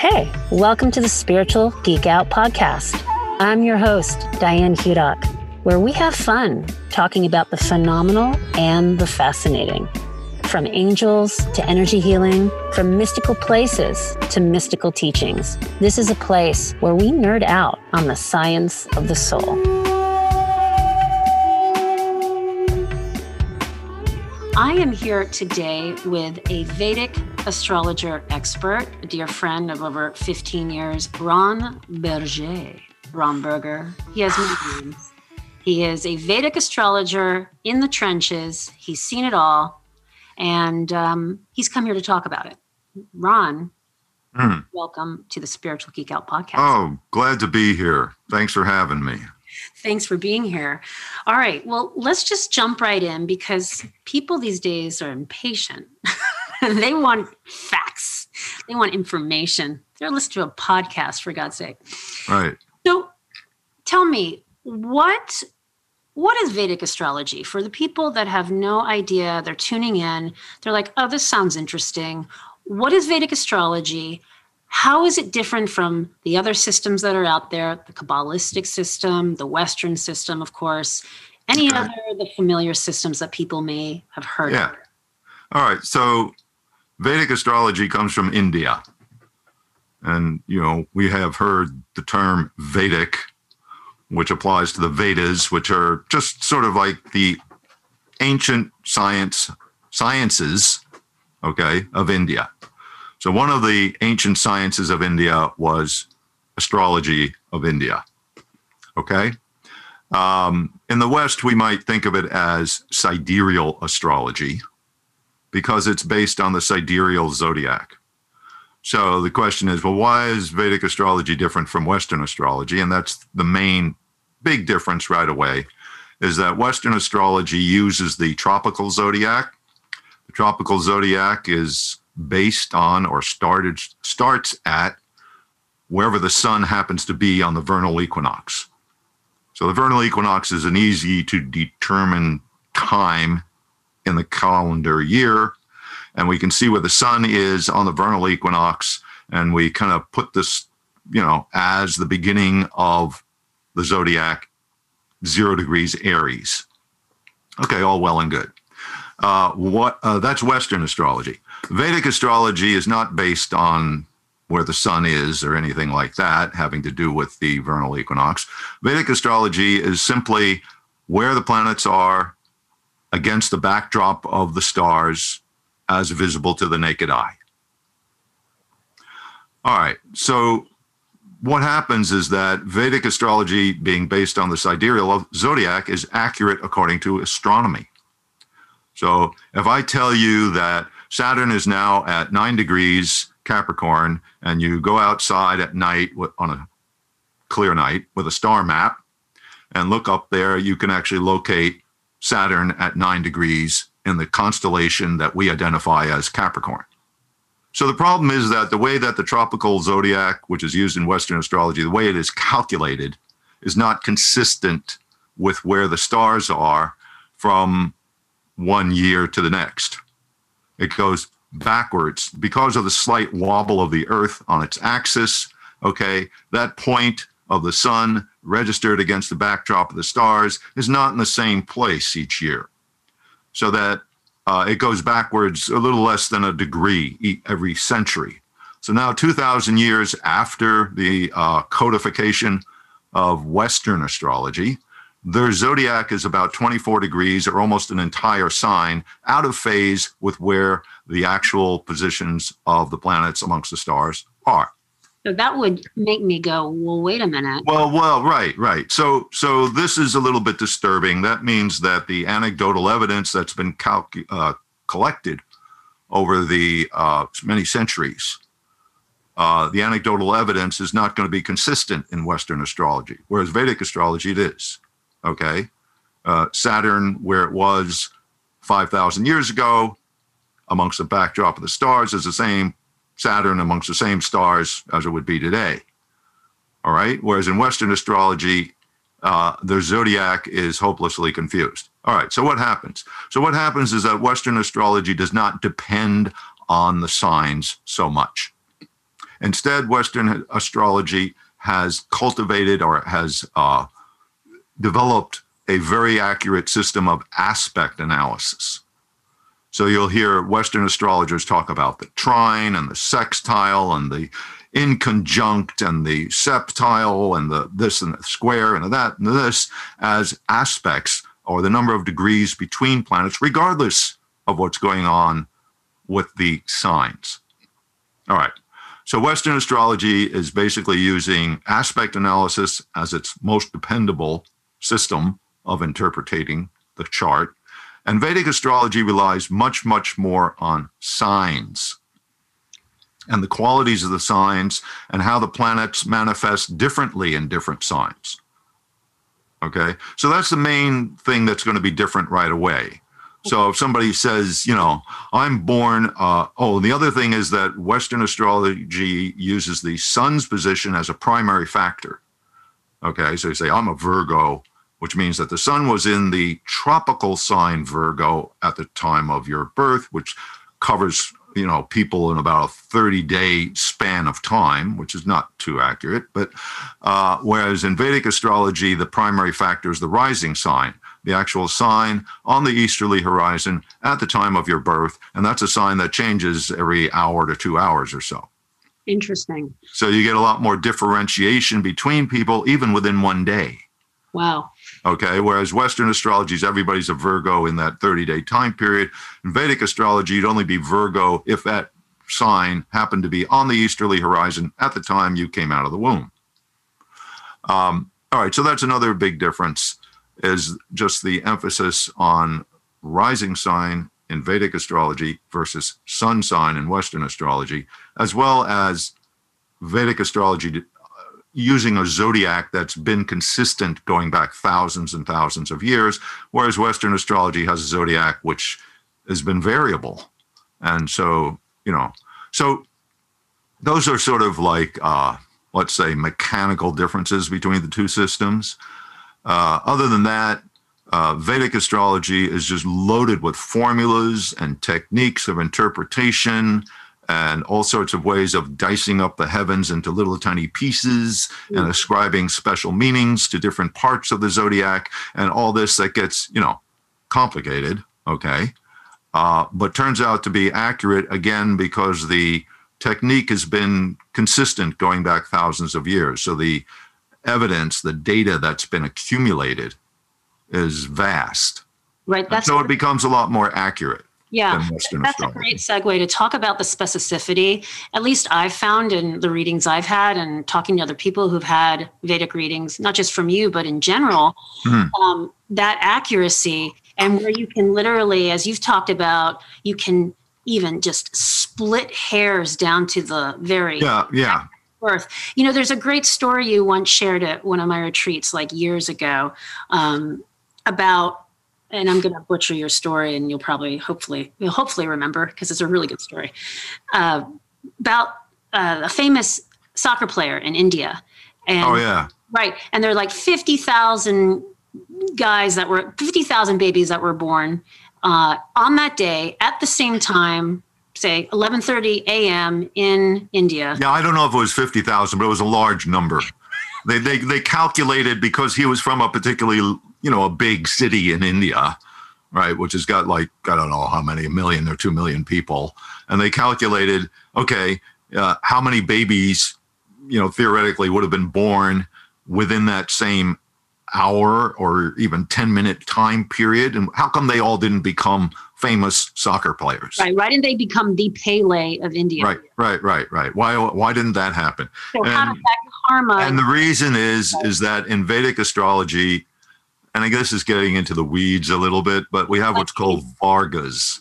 Hey, welcome to the Spiritual Geek Out podcast. I'm your host, Diane Hudock, where we have fun talking about the phenomenal and the fascinating. From angels to energy healing, from mystical places to mystical teachings, this is a place where we nerd out on the science of the soul. I am here today with a Vedic astrologer expert, a dear friend of over 15 years, Ron Berger. Ron Berger. He has many names. He is a Vedic astrologer in the trenches. He's seen it all, and um, he's come here to talk about it. Ron, Mm. welcome to the Spiritual Geek Out podcast. Oh, glad to be here. Thanks for having me. Thanks for being here. All right, well, let's just jump right in because people these days are impatient. they want facts, they want information. They're listening to a podcast, for God's sake. Right. So tell me, what what is Vedic astrology for the people that have no idea? They're tuning in. They're like, "Oh, this sounds interesting. What is Vedic astrology? How is it different from the other systems that are out there? The Kabbalistic system, the Western system, of course. Any Okay. other the familiar systems that people may have heard Yeah. of? All right. So Vedic astrology comes from India. And, you know, we have heard the term Vedic, which applies to the Vedas, which are just sort of like the ancient science sciences, okay, of India. So one of the ancient sciences of India was astrology of India. Okay. Um, in the West, we might think of it as sidereal astrology because it's based on the sidereal zodiac. So the question is, well, why is Vedic astrology different from Western astrology? And that's the main big difference right away is that Western astrology uses the tropical zodiac. The tropical zodiac is based on or started starts at wherever the sun happens to be on the vernal equinox. So the vernal equinox is an easy to determine time in the calendar year. And we can see where the sun is on the vernal equinox. And we kind of put this, you know, as the beginning of the zodiac, zero degrees Aries. Okay, all well and good. Uh, what uh, that's Western astrology. Vedic astrology is not based on where the sun is or anything like that, having to do with the vernal equinox. Vedic astrology is simply where the planets are against the backdrop of the stars as visible to the naked eye. All right, so what happens is that Vedic astrology, being based on the sidereal zodiac, is accurate according to astronomy. So if I tell you that Saturn is now at nine degrees Capricorn, and you go outside at night on a clear night with a star map and look up there, you can actually locate Saturn at nine degrees in the constellation that we identify as Capricorn. So the problem is that the way that the tropical zodiac, which is used in Western astrology, the way it is calculated is not consistent with where the stars are from one year to the next. It goes backwards because of the slight wobble of the earth on its axis. Okay, that point of the sun registered against the backdrop of the stars is not in the same place each year. So that uh, it goes backwards a little less than a degree every century. So now, 2,000 years after the uh, codification of Western astrology, their zodiac is about 24 degrees or almost an entire sign out of phase with where the actual positions of the planets amongst the stars are. So that would make me go, well, wait a minute. Well, well, right, right. So, so this is a little bit disturbing. That means that the anecdotal evidence that's been calcu- uh, collected over the uh, many centuries, uh, the anecdotal evidence is not going to be consistent in Western astrology, whereas Vedic astrology it is. Okay, uh, Saturn, where it was five thousand years ago, amongst the backdrop of the stars, is the same Saturn amongst the same stars as it would be today. All right. Whereas in Western astrology, uh, their zodiac is hopelessly confused. All right. So what happens? So what happens is that Western astrology does not depend on the signs so much. Instead, Western astrology has cultivated or has uh, developed a very accurate system of aspect analysis. So you'll hear Western astrologers talk about the trine and the sextile and the inconjunct and the septile and the this and the square and the that and this as aspects or the number of degrees between planets, regardless of what's going on with the signs. All right. So Western astrology is basically using aspect analysis as its most dependable system of interpreting the chart. And Vedic astrology relies much, much more on signs and the qualities of the signs and how the planets manifest differently in different signs. Okay. So that's the main thing that's going to be different right away. So if somebody says, you know, I'm born, uh, oh, the other thing is that Western astrology uses the sun's position as a primary factor. Okay. So you say, I'm a Virgo, which means that the sun was in the tropical sign Virgo at the time of your birth, which covers you know people in about a 30 day span of time which is not too accurate. But uh, whereas in vedic astrology the primary factor is the rising sign the actual sign on the easterly horizon at the time of your birth. And that's a sign that changes every hour to two hours or so. Interesting. So you get a lot more differentiation between people even within one day. Wow Okay. Whereas Western astrology is everybody's a Virgo in that 30 day time period. In Vedic astrology, you'd only be Virgo if that sign happened to be on the easterly horizon at the time you came out of the womb. Um, all right. So that's another big difference is just the emphasis on rising sign in Vedic astrology versus sun sign in Western astrology, as well as Vedic astrology using a zodiac that's been consistent going back thousands and thousands of years, whereas Western astrology has a zodiac which has been variable. And so, you know, so those are sort of like, uh, let's say, mechanical differences between the two systems. Uh, other than that, uh, Vedic astrology is just loaded with formulas and techniques of interpretation and all sorts of ways of dicing up the heavens into little tiny pieces mm. and ascribing special meanings to different parts of the zodiac and all this that gets you know complicated okay? Uh, but turns out to be accurate again because the technique has been consistent going back thousands of years. So the evidence the data that's been accumulated is vast. Right that's so it becomes a lot more accurate yeah, that's a great segue to talk about the specificity. At least I've found in the readings I've had and talking to other people who've had Vedic readings, not just from you, but in general, mm-hmm. um, that accuracy and where you can literally, as you've talked about, you can even just split hairs down to the very yeah yeah birth. You know, there's a great story you once shared at one of my retreats like years ago um, about and I'm going to butcher your story, and you'll probably, hopefully, you'll hopefully remember because it's a really good story uh, about uh, a famous soccer player in India. And, oh yeah, right. And there are like fifty thousand guys that were fifty thousand babies that were born uh, on that day at the same time. Say 11:30 a.m. in India. Yeah, I don't know if it was 50,000, but it was a large number. they, they they calculated because he was from a particularly you know, a big city in India, right, which has got like, I don't know how many, a million or two million people. And they calculated, okay, uh, how many babies, you know, theoretically would have been born within that same hour or even 10 minute time period. And how come they all didn't become famous soccer players? Right. Why didn't they become the Pele of India? Right, right, right, right. Why, why didn't that happen? So and, how does that karma? And the reason is, is that in Vedic astrology, and I guess it's getting into the weeds a little bit, but we have what's called Vargas.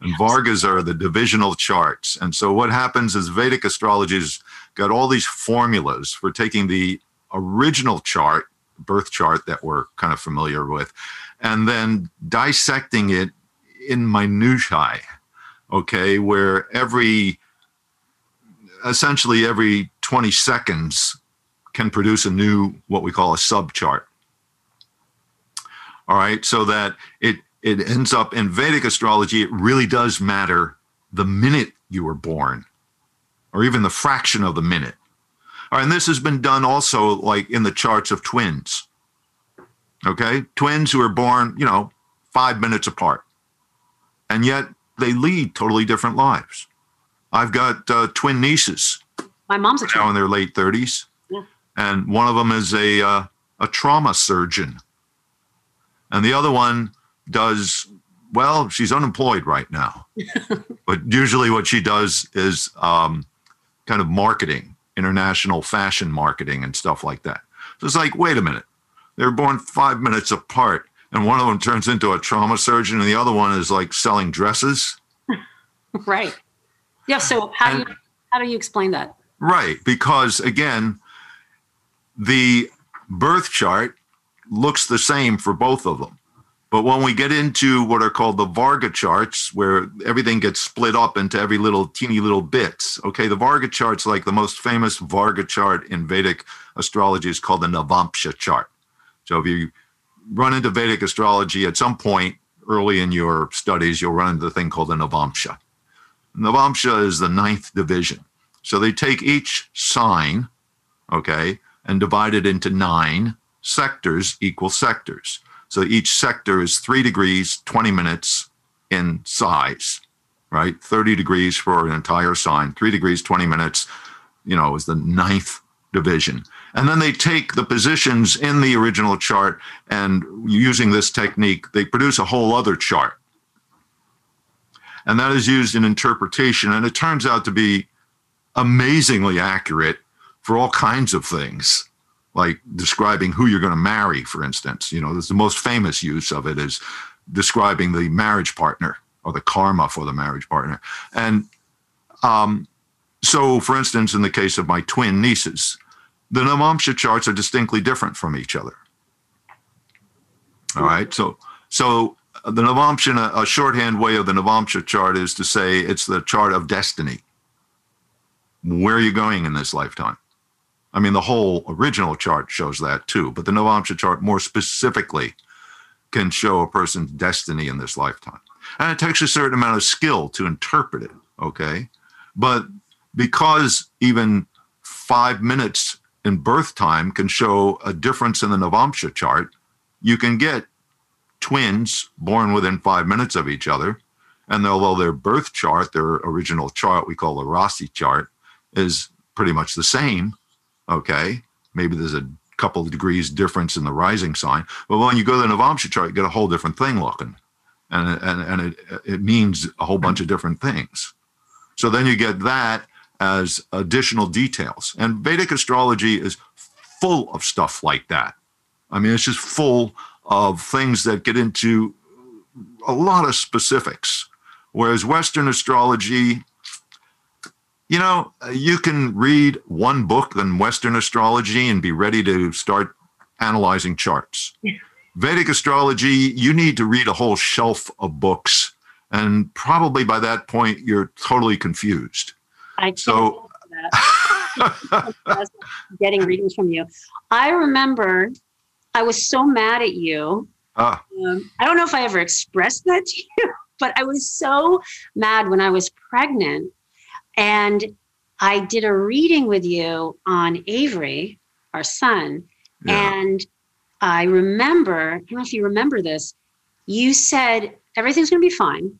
And Vargas are the divisional charts. And so what happens is Vedic astrology's got all these formulas for taking the original chart, birth chart that we're kind of familiar with, and then dissecting it in minutiae, okay, where every essentially every 20 seconds can produce a new what we call a subchart all right so that it it ends up in vedic astrology it really does matter the minute you were born or even the fraction of the minute. All right, and this has been done also like in the charts of twins. Okay, twins who are born, you know, five minutes apart, and yet they lead totally different lives. I've got uh, twin nieces. My mom's a twin. now in their late 30s, yeah. and one of them is a uh, a trauma surgeon, and the other one does well. She's unemployed right now, but usually what she does is um, kind of marketing, international fashion marketing, and stuff like that. So it's like, wait a minute, they were born five minutes apart, and one of them turns into a trauma surgeon, and the other one is like selling dresses. right. Yeah. So how and, do you how do you explain that? Right, because again, the birth chart looks the same for both of them. But when we get into what are called the Varga charts, where everything gets split up into every little teeny little bits, okay, the Varga charts, like the most famous Varga chart in Vedic astrology, is called the Navamsha chart. So if you run into Vedic astrology at some point early in your studies, you'll run into the thing called the Navamsha. Navamsha is the ninth division. So they take each sign, okay, and divide it into nine sectors, equal sectors. So each sector is three degrees, 20 minutes in size, right? 30 degrees for an entire sign, three degrees, 20 minutes, you know, is the ninth division. And then they take the positions in the original chart and using this technique, they produce a whole other chart. And that is used in interpretation. And it turns out to be amazingly accurate for all kinds of things like describing who you're going to marry, for instance. You know, the most famous use of it is describing the marriage partner or the karma for the marriage partner. And um, so, for instance, in the case of my twin nieces, the Navamsha charts are distinctly different from each other. All right. So, so the Navamsha, a shorthand way of the Navamsha chart is to say it's the chart of destiny. Where are you going in this lifetime? I mean, the whole original chart shows that too, but the Navamsha chart more specifically can show a person's destiny in this lifetime. And it takes a certain amount of skill to interpret it, okay? But because even five minutes in birth time can show a difference in the Navamsha chart, you can get twins born within five minutes of each other. And although their birth chart, their original chart, we call the Rasi chart, is pretty much the same, Okay. Maybe there's a couple of degrees difference in the rising sign. But when you go to the Navamsha chart, you get a whole different thing looking. And, and, and it, it means a whole bunch of different things. So then you get that as additional details. And Vedic astrology is full of stuff like that. I mean, it's just full of things that get into a lot of specifics. Whereas Western astrology, you know, you can read one book on Western astrology and be ready to start analyzing charts. Vedic astrology, you need to read a whole shelf of books. And probably by that point, you're totally confused. I so getting readings from you. I remember I was so mad at you. Ah. Um, I don't know if I ever expressed that to you, but I was so mad when I was pregnant and I did a reading with you on Avery, our son. Yeah. And I remember, I don't know if you remember this, you said everything's going to be fine.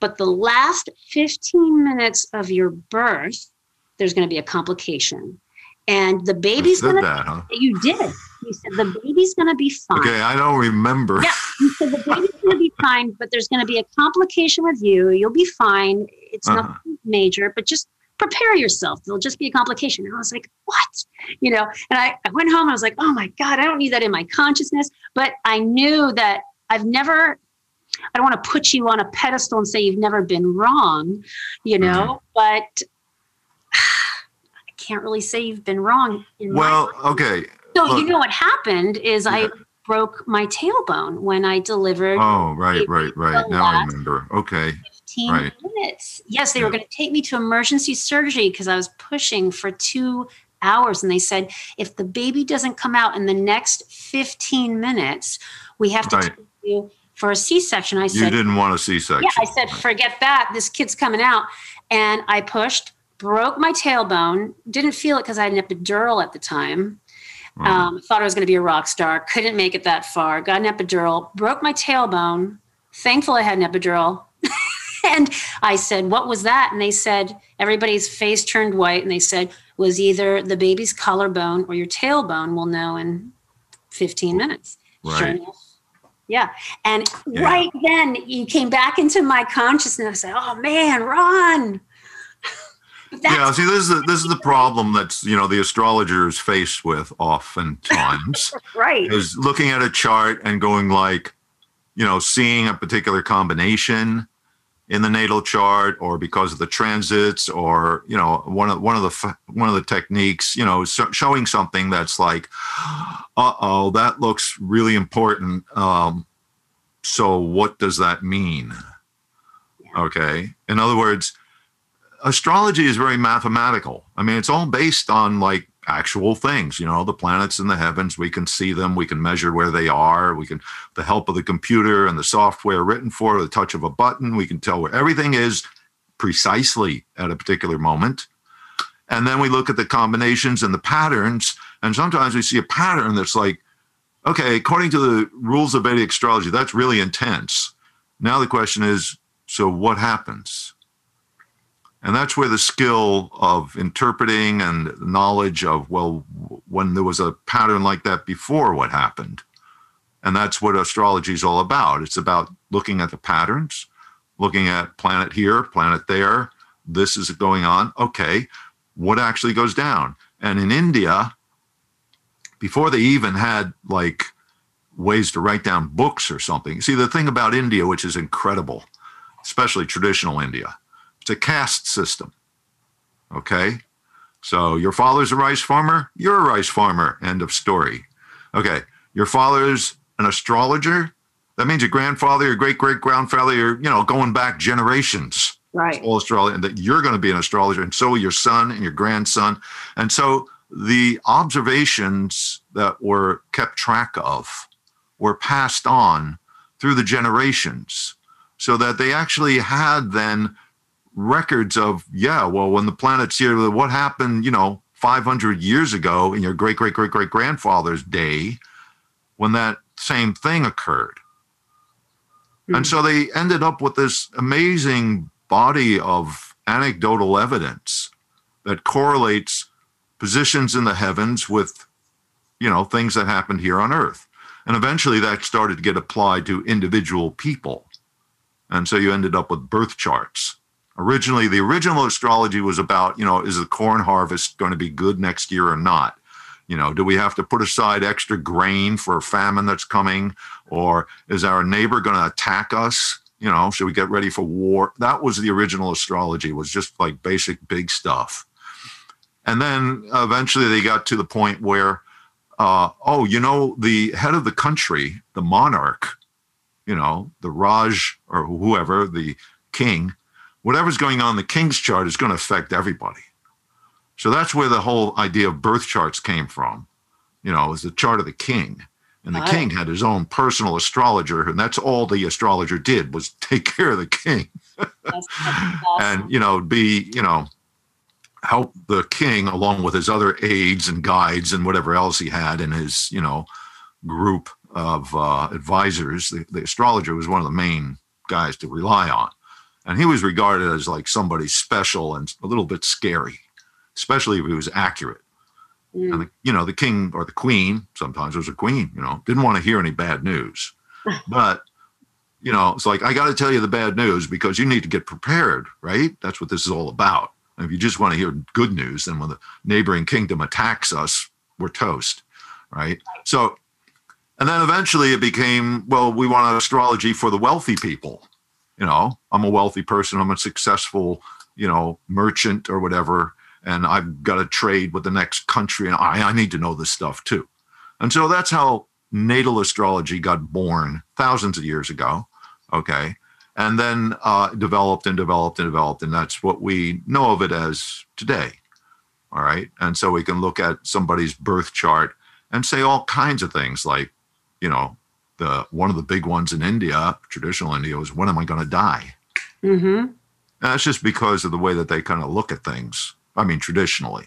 But the last 15 minutes of your birth, there's going to be a complication. And the baby's going to, huh? you did. You said the baby's going to be fine. Okay, I don't remember. Yeah, you said the baby's going to be fine, but there's going to be a complication with you. You'll be fine. It's uh-huh. nothing major, but just prepare yourself. There'll just be a complication. And I was like, what? You know, and I, I went home and I was like, oh my God, I don't need that in my consciousness. But I knew that I've never, I don't want to put you on a pedestal and say you've never been wrong, you know, mm-hmm. but I can't really say you've been wrong. well, okay. So, Look, you know what happened is yeah. I broke my tailbone when I delivered. Oh, right, right, right. Now I remember. Okay. 15 right. minutes. Yes, they yeah. were going to take me to emergency surgery because I was pushing for two hours. And they said, if the baby doesn't come out in the next 15 minutes, we have to right. take you for a C-section. I said, you didn't want a C-section. Yeah, I said, forget that. This kid's coming out. And I pushed, broke my tailbone. Didn't feel it because I had an epidural at the time. Right. Um, thought I was going to be a rock star. Couldn't make it that far. Got an epidural. Broke my tailbone. Thankful I had an epidural. And I said, "What was that?" And they said, everybody's face turned white, and they said, "Was either the baby's collarbone or your tailbone. We'll know in 15 minutes." Sure Right. enough, yeah. And Yeah. right then you came back into my consciousness. I said, Oh man, Ron. Yeah, see, this is the, this is the problem that's you know the astrologer is faced with oftentimes right. is looking at a chart and going like, you know, seeing a particular combination in the natal chart, or because of the transits, or you know, one of one of the one of the techniques, you know, so, showing something that's like, uh oh, that looks really important. Um, so what does that mean? Okay, in other words astrology is very mathematical. I mean, it's all based on like actual things, you know, the planets in the heavens, we can see them, we can measure where they are, we can, the help of the computer and the software written for, the touch of a button, we can tell where everything is precisely at a particular moment. And then we look at the combinations and the patterns, and sometimes we see a pattern that's like, okay, according to the rules of Vedic astrology, that's really intense. Now the question is, so what happens? And that's where the skill of interpreting and knowledge of, well, when there was a pattern like that before, what happened? And that's what astrology is all about. It's about looking at the patterns, looking at planet here, planet there. This is going on. Okay, what actually goes down? And in India, before they even had like ways to write down books or something, see, the thing about India, which is incredible, especially traditional India, it's a caste system. Okay. So your father's a rice farmer, you're a rice farmer. End of story. Okay. Your father's an astrologer. That means your grandfather, your great great grandfather, you're, you know, going back generations, Right. all astrology, and that you're going to be an astrologer, and so will your son and your grandson. And so the observations that were kept track of were passed on through the generations so that they actually had then records of yeah well when the planets here what happened you know 500 years ago in your great great great great grandfather's day when that same thing occurred. And hmm. so they ended up with this amazing body of anecdotal evidence that correlates positions in the heavens with you know things that happened here on earth. And eventually that started to get applied to individual people. And so you ended up with birth charts originally the original astrology was about you know is the corn harvest going to be good next year or not? You know do we have to put aside extra grain for a famine that's coming? Or is our neighbor going to attack us? You know should we get ready for war? That was the original astrology was just like basic big stuff. And then eventually they got to the point where uh, oh you know the head of the country the monarch you know the raj or whoever the king whatever's going on in the king's chart is going to affect everybody. So that's where the whole idea of birth charts came from. You know, it was the chart of the king. And the Got king had his own personal astrologer, and that's all the astrologer did was take care of the king That's, that's awesome. and, you know, be, you know, help the king along with his other aides and guides and whatever else he had in his, you know, group of uh, advisors. The, the astrologer was one of the main guys to rely on. And he was regarded as like somebody special and a little bit scary, especially if he was accurate. Mm. And the, you know, the king or the queen, sometimes it was a queen, you know, didn't want to hear any bad news. but, you know, it's like, I got to tell you the bad news because you need to get prepared, right? That's what this is all about. And if you just want to hear good news, then when the neighboring kingdom attacks us, we're toast, right? So, and then eventually it became, well, we want astrology for the wealthy people. You know, I'm a wealthy person, I'm a successful, you know, merchant or whatever and I've got to trade with the next country, and I, I need to know this stuff too. And so that's how natal astrology got born thousands of years ago. Okay. And then uh, developed and developed and developed. And that's what we know of it as today. All right. And so we can look at somebody's birth chart and say all kinds of things like, you know, the one of the big ones in India, traditional India, was when am I going to die? Mm-hmm. That's just because of the way that they kind of look at things. I mean, traditionally,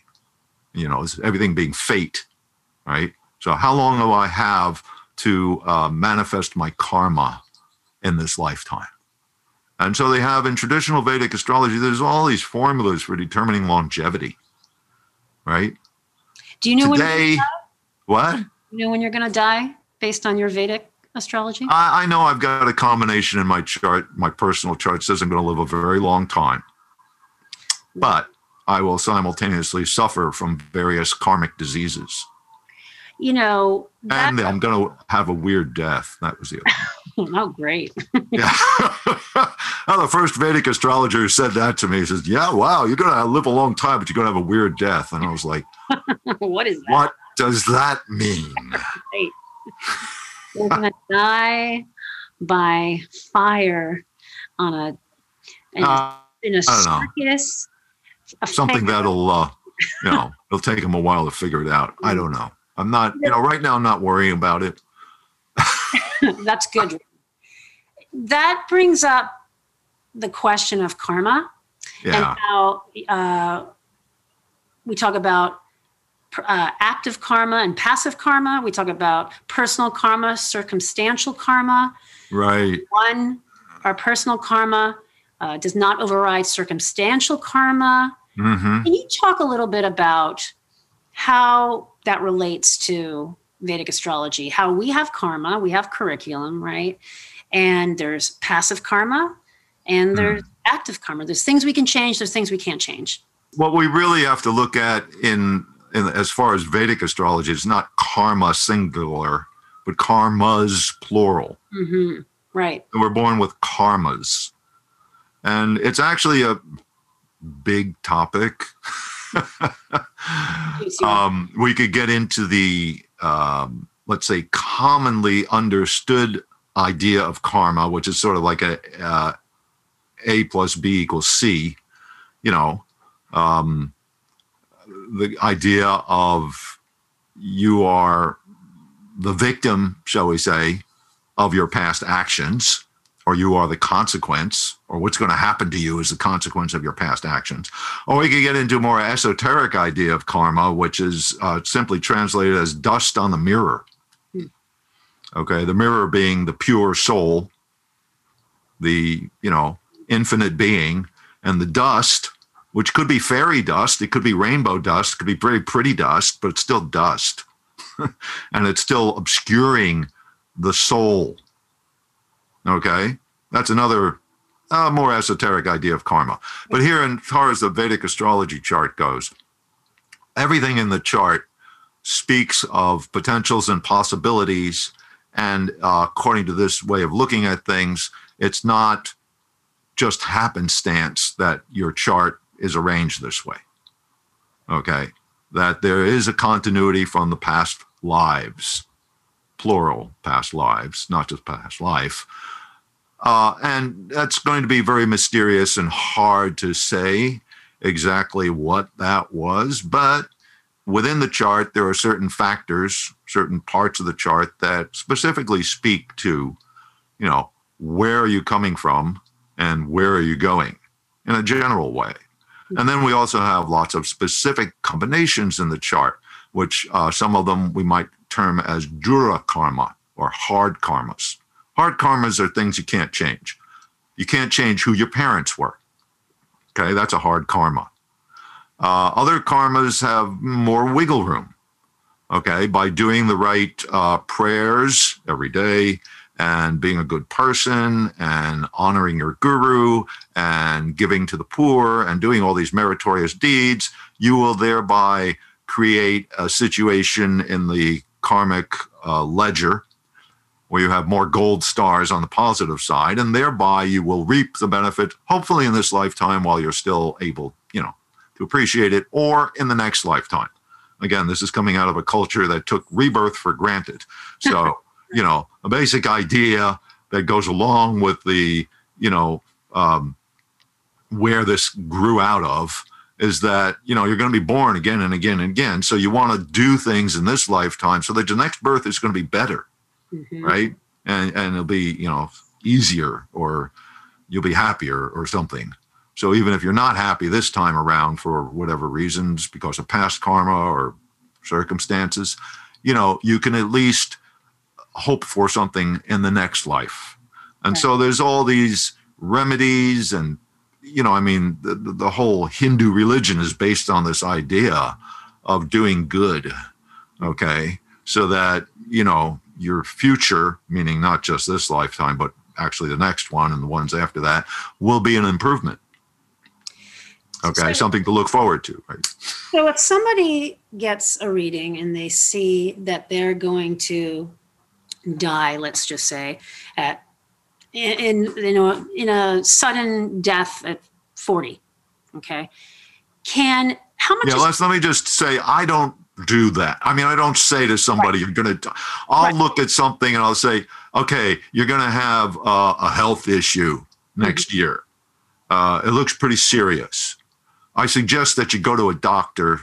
you know, everything being fate, right? So, how long do I have to uh, manifest my karma in this lifetime? And so they have in traditional Vedic astrology, there's all these formulas for determining longevity, right? Do you know Today, what? you know when you're going to die based on your Vedic astrology? I, I know I've got a combination in my chart, my personal chart says I'm going to live a very long time, but I will simultaneously suffer from various karmic diseases. you know, that, And I'm going to have a weird death. That was the other. oh great. Yeah. well, the first Vedic astrologer who said that to me he says, Yeah, wow, you're going to live a long time, but you're going to have a weird death. And I was like, what is that? What does that mean? You're gonna die by fire on a in a, Uh, in a circus. a something fair. that'll, uh, you know, it'll take them a while to figure it out. I don't know. I'm not, you know, right now I'm not worrying about it. That's good. That brings up the question of karma and Yeah. how uh, we talk about uh, active karma and passive karma. We talk about personal karma, circumstantial karma. Right. One, our personal karma uh, does not override circumstantial karma. hmm Can you talk a little bit about how that relates to Vedic astrology? How we have karma, we have curriculum, right? And there's passive karma and there's active karma. There's things we can change, there's things we can't change. What we really have to look at in, in as far as Vedic astrology it's not karma singular, but karmas plural. hmm Right. We're born with karmas. And it's actually a big topic. um, we could get into the, um, let's say, commonly understood idea of karma, which is sort of like a uh, A plus B equals C. You know, um, the idea of you are the victim, shall we say, of your past actions, or you are the consequence, or what's going to happen to you is the consequence of your past actions. Or we could get into a more esoteric idea of karma, which is uh, simply translated as dust on the mirror. Hmm. Okay, the mirror being the pure soul, the you know infinite being, and the dust, which could be fairy dust, it could be rainbow dust, it could be very pretty dust, but it's still dust, and it's still obscuring the soul. Okay, that's another uh, more esoteric idea of karma. But here, as far as the Vedic astrology chart goes, everything in the chart speaks of potentials and possibilities. And uh, according to this way of looking at things, it's not just happenstance that your chart is arranged this way. Okay, that there is a continuity from the past lives, plural past lives, not just past life. Uh, and that's going to be very mysterious and hard to say exactly what that was. But within the chart, there are certain factors, certain parts of the chart that specifically speak to, you know, where are you coming from and where are you going in a general way. And then we also have lots of specific combinations in the chart, which uh, some of them we might term as dura karma or hard karmas. Hard karmas are things you can't change. You can't change who your parents were. Okay, that's a hard karma. Uh, other karmas have more wiggle room. Okay, by doing the right uh, prayers every day and being a good person and honoring your guru and giving to the poor and doing all these meritorious deeds, you will thereby create a situation in the karmic uh, ledger where you have more gold stars on the positive side, and thereby you will reap the benefit, hopefully in this lifetime while you're still able, you know, to appreciate it, or in the next lifetime. Again, this is coming out of a culture that took rebirth for granted. So, you know, a basic idea that goes along with the, you know, um, where this grew out of is that you know you're going to be born again and again and again. So you want to do things in this lifetime so that the next birth is going to be better Mhm. right? And and it'll be you know easier or you'll be happier or something. So even if you're not happy this time around for whatever reasons, because of past karma or circumstances, you know, you can at least hope for something in the next life. And right. so there's all these remedies and you know, I mean, the, the whole Hindu religion is based on this idea of doing good. Okay. So that, you know, your future, meaning not just this lifetime, but actually the next one and the ones after that, will be an improvement. Okay, so, something to look forward to, right? So if somebody gets a reading and they see that they're going to die, let's just say, at in, you know in a sudden death at 40, okay, can how much? Yeah, is- let's let me just say I don't do that. I mean, I don't say to somebody, right. "You're going to." I'll right. look at something and I'll say, "Okay, you're going to have uh, a health issue next mm-hmm. year. Uh, it looks pretty serious." I suggest that you go to a doctor,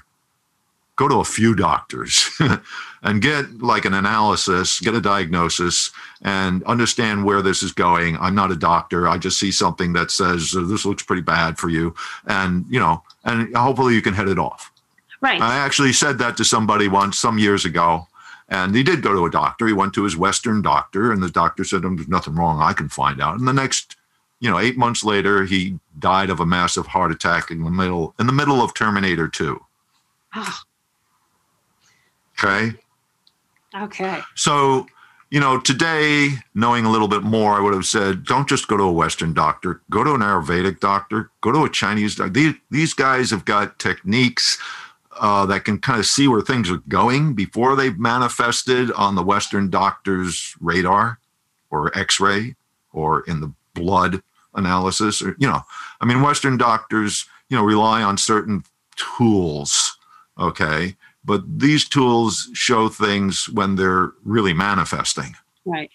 go to a few doctors, and get like an analysis, get a diagnosis, and understand where this is going. I'm not a doctor. I just see something that says oh, this looks pretty bad for you, and you know, and hopefully you can head it off. Right. I actually said that to somebody once some years ago. And he did go to a doctor. He went to his Western doctor, and the doctor said, There's nothing wrong. I can find out. And the next you know, eight months later, he died of a massive heart attack in the middle in the middle of Terminator 2. Ah. okay. Okay. So, you know, today, knowing a little bit more, I would have said, don't just go to a Western doctor, go to an Ayurvedic doctor, go to a Chinese doctor. These, these guys have got techniques uh, that can kind of see where things are going before they've manifested on the Western doctor's radar or x ray or in the blood analysis or you know i mean western doctors you know rely on certain tools okay but these tools show things when they're really manifesting. Right.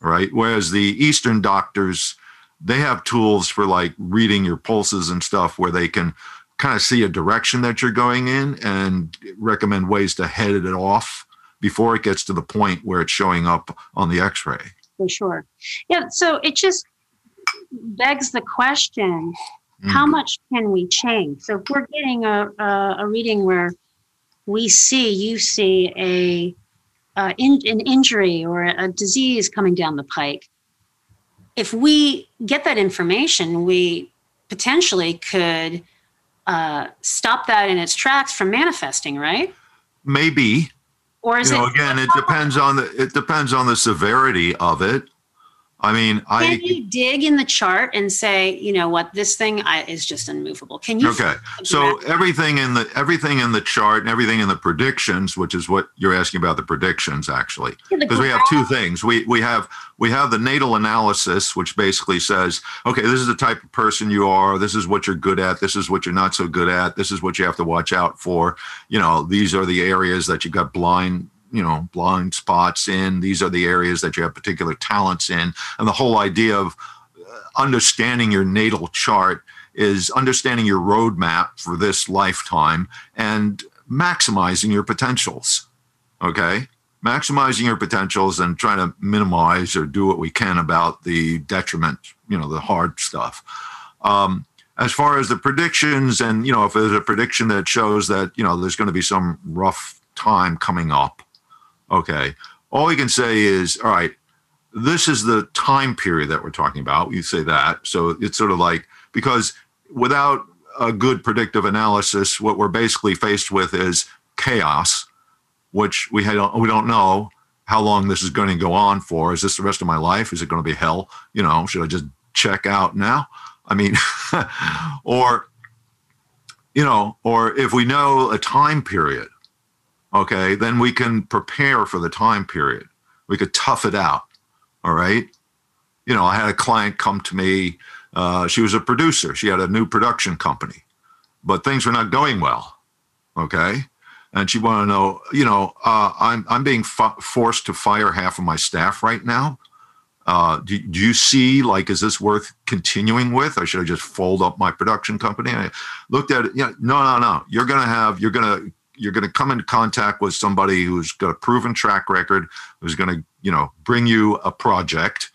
Right? Whereas the eastern doctors they have tools for like reading your pulses and stuff where they can kind of see a direction that you're going in and recommend ways to head it off before it gets to the point where it's showing up on the x-ray. For sure. Yeah so it just begs the question mm. how much can we change? So if we're getting a, a, a reading where we see, you see a uh, in, an injury or a disease coming down the pike, if we get that information, we potentially could uh, stop that in its tracks from manifesting, right? Maybe. Or is you know, it again? It depends on the it depends on the severity of it. I mean, Can I can you dig in the chart and say, you know what, this thing I, is just unmovable? Can you? Okay, so everything in the everything in the chart and everything in the predictions, which is what you're asking about the predictions actually, because we have two things. We we have we have the natal analysis, which basically says, okay, this is the type of person you are. This is what you're good at. This is what you're not so good at. This is what you have to watch out for. You know, these are the areas that you got blind you know blind spots in. These are the areas that you have particular talents in. And the whole idea of uh, understanding your natal chart is understanding your roadmap for this lifetime and maximizing your potentials okay? Maximizing your potentials and trying to minimize or do what we can about the detriment you know the hard stuff. Um, as far as the predictions and you know if there's a prediction that shows that you know there's going to be some rough time coming up Okay. All you can say is, all right, this is the time period that we're talking about. You say that. So it's sort of like, because without a good predictive analysis, what we're basically faced with is chaos, which we had, we don't know how long this is going to go on for. Is this the rest of my life? Is it going to be hell? You know, should I just check out now? I mean, or, you know, or if we know a time period, okay, then we can prepare for the time period. We could tough it out. All right. You know, I had a client come to me. Uh, she was a producer. She had a new production company, but things were not going well. Okay. And she wanted to know, you know, uh, I'm, I'm being fo- forced to fire half of my staff right now. Uh, do, do, you see like is this worth continuing with or should i just fold up my production company i looked at it yeah no no no you're gonna have you're gonna you're going to come into contact with somebody who's got a proven track record, who's going to, you know, bring you a project,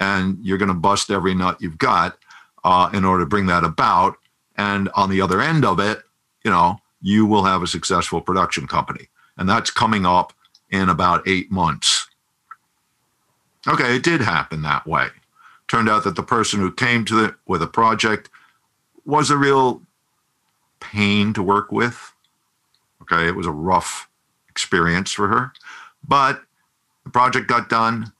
and you're going to bust every nut you've got. uh, in order to bring that about. And on the other end of it, you know, you will have a successful production company. And that's coming up in about eight months. Okay, it did happen that way. Turned out that the person who came to it with a project was a real pain to work with. Okay, it was a rough experience for her, but the project got done.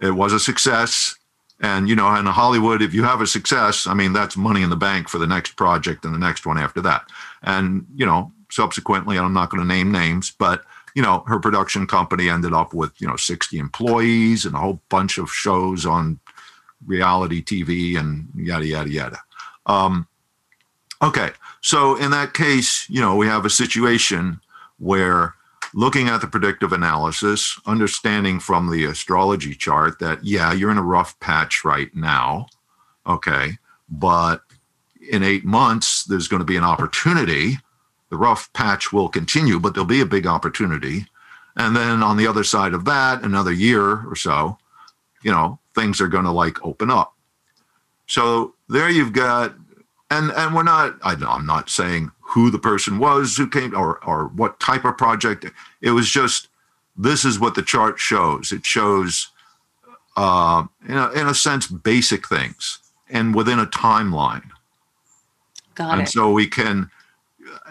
It was a success. And, you know, in Hollywood, if you have a success, I mean, that's money in the bank for the next project and the next one after that. And, you know, subsequently, I'm not going to name names, but, you know, her production company ended up with, you know, 60 employees and a whole bunch of shows on reality TV and yada, yada, yada. Um, okay. So in that case, you know, we have a situation where looking at the predictive analysis, understanding from the astrology chart that, yeah, you're in a rough patch right now. Okay. But in eight months, there's going to be an opportunity. The rough patch will continue, but there'll be a big opportunity. And then on the other side of that, another year or so, you know, things are going to like open up. So there you've got, and and we're not. I, I'm not saying who the person was who came or or what type of project. It was just this is what the chart shows. It shows, uh, in a, in a sense, basic things and within a timeline. Got it. and it. so we can, uh,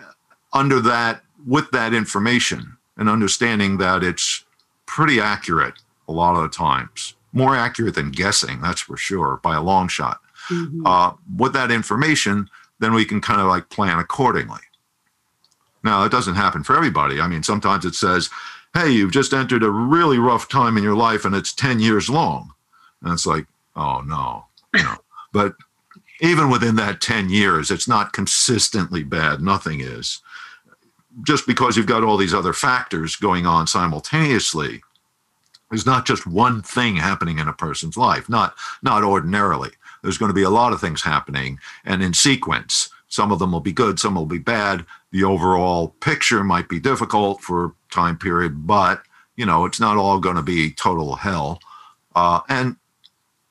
under that, with that information and understanding that it's pretty accurate a lot of the times, more accurate than guessing, that's for sure, by a long shot. Mhm. Uh, with that information, then we can kind of like plan accordingly. Now, it doesn't happen for everybody. I mean, sometimes it says, hey, you've just entered a really rough time in your life and it's 10 years long. And it's like, oh no. You know, but even within that 10 years, it's not consistently bad. Nothing is. Just because you've got all these other factors going on simultaneously, there's not just one thing happening in a person's life, not, not ordinarily. There's going to be a lot of things happening and in sequence. Some of them will be good, some will be bad. The overall picture might be difficult for time period, but you know, it's not all going to be total hell. Uh, and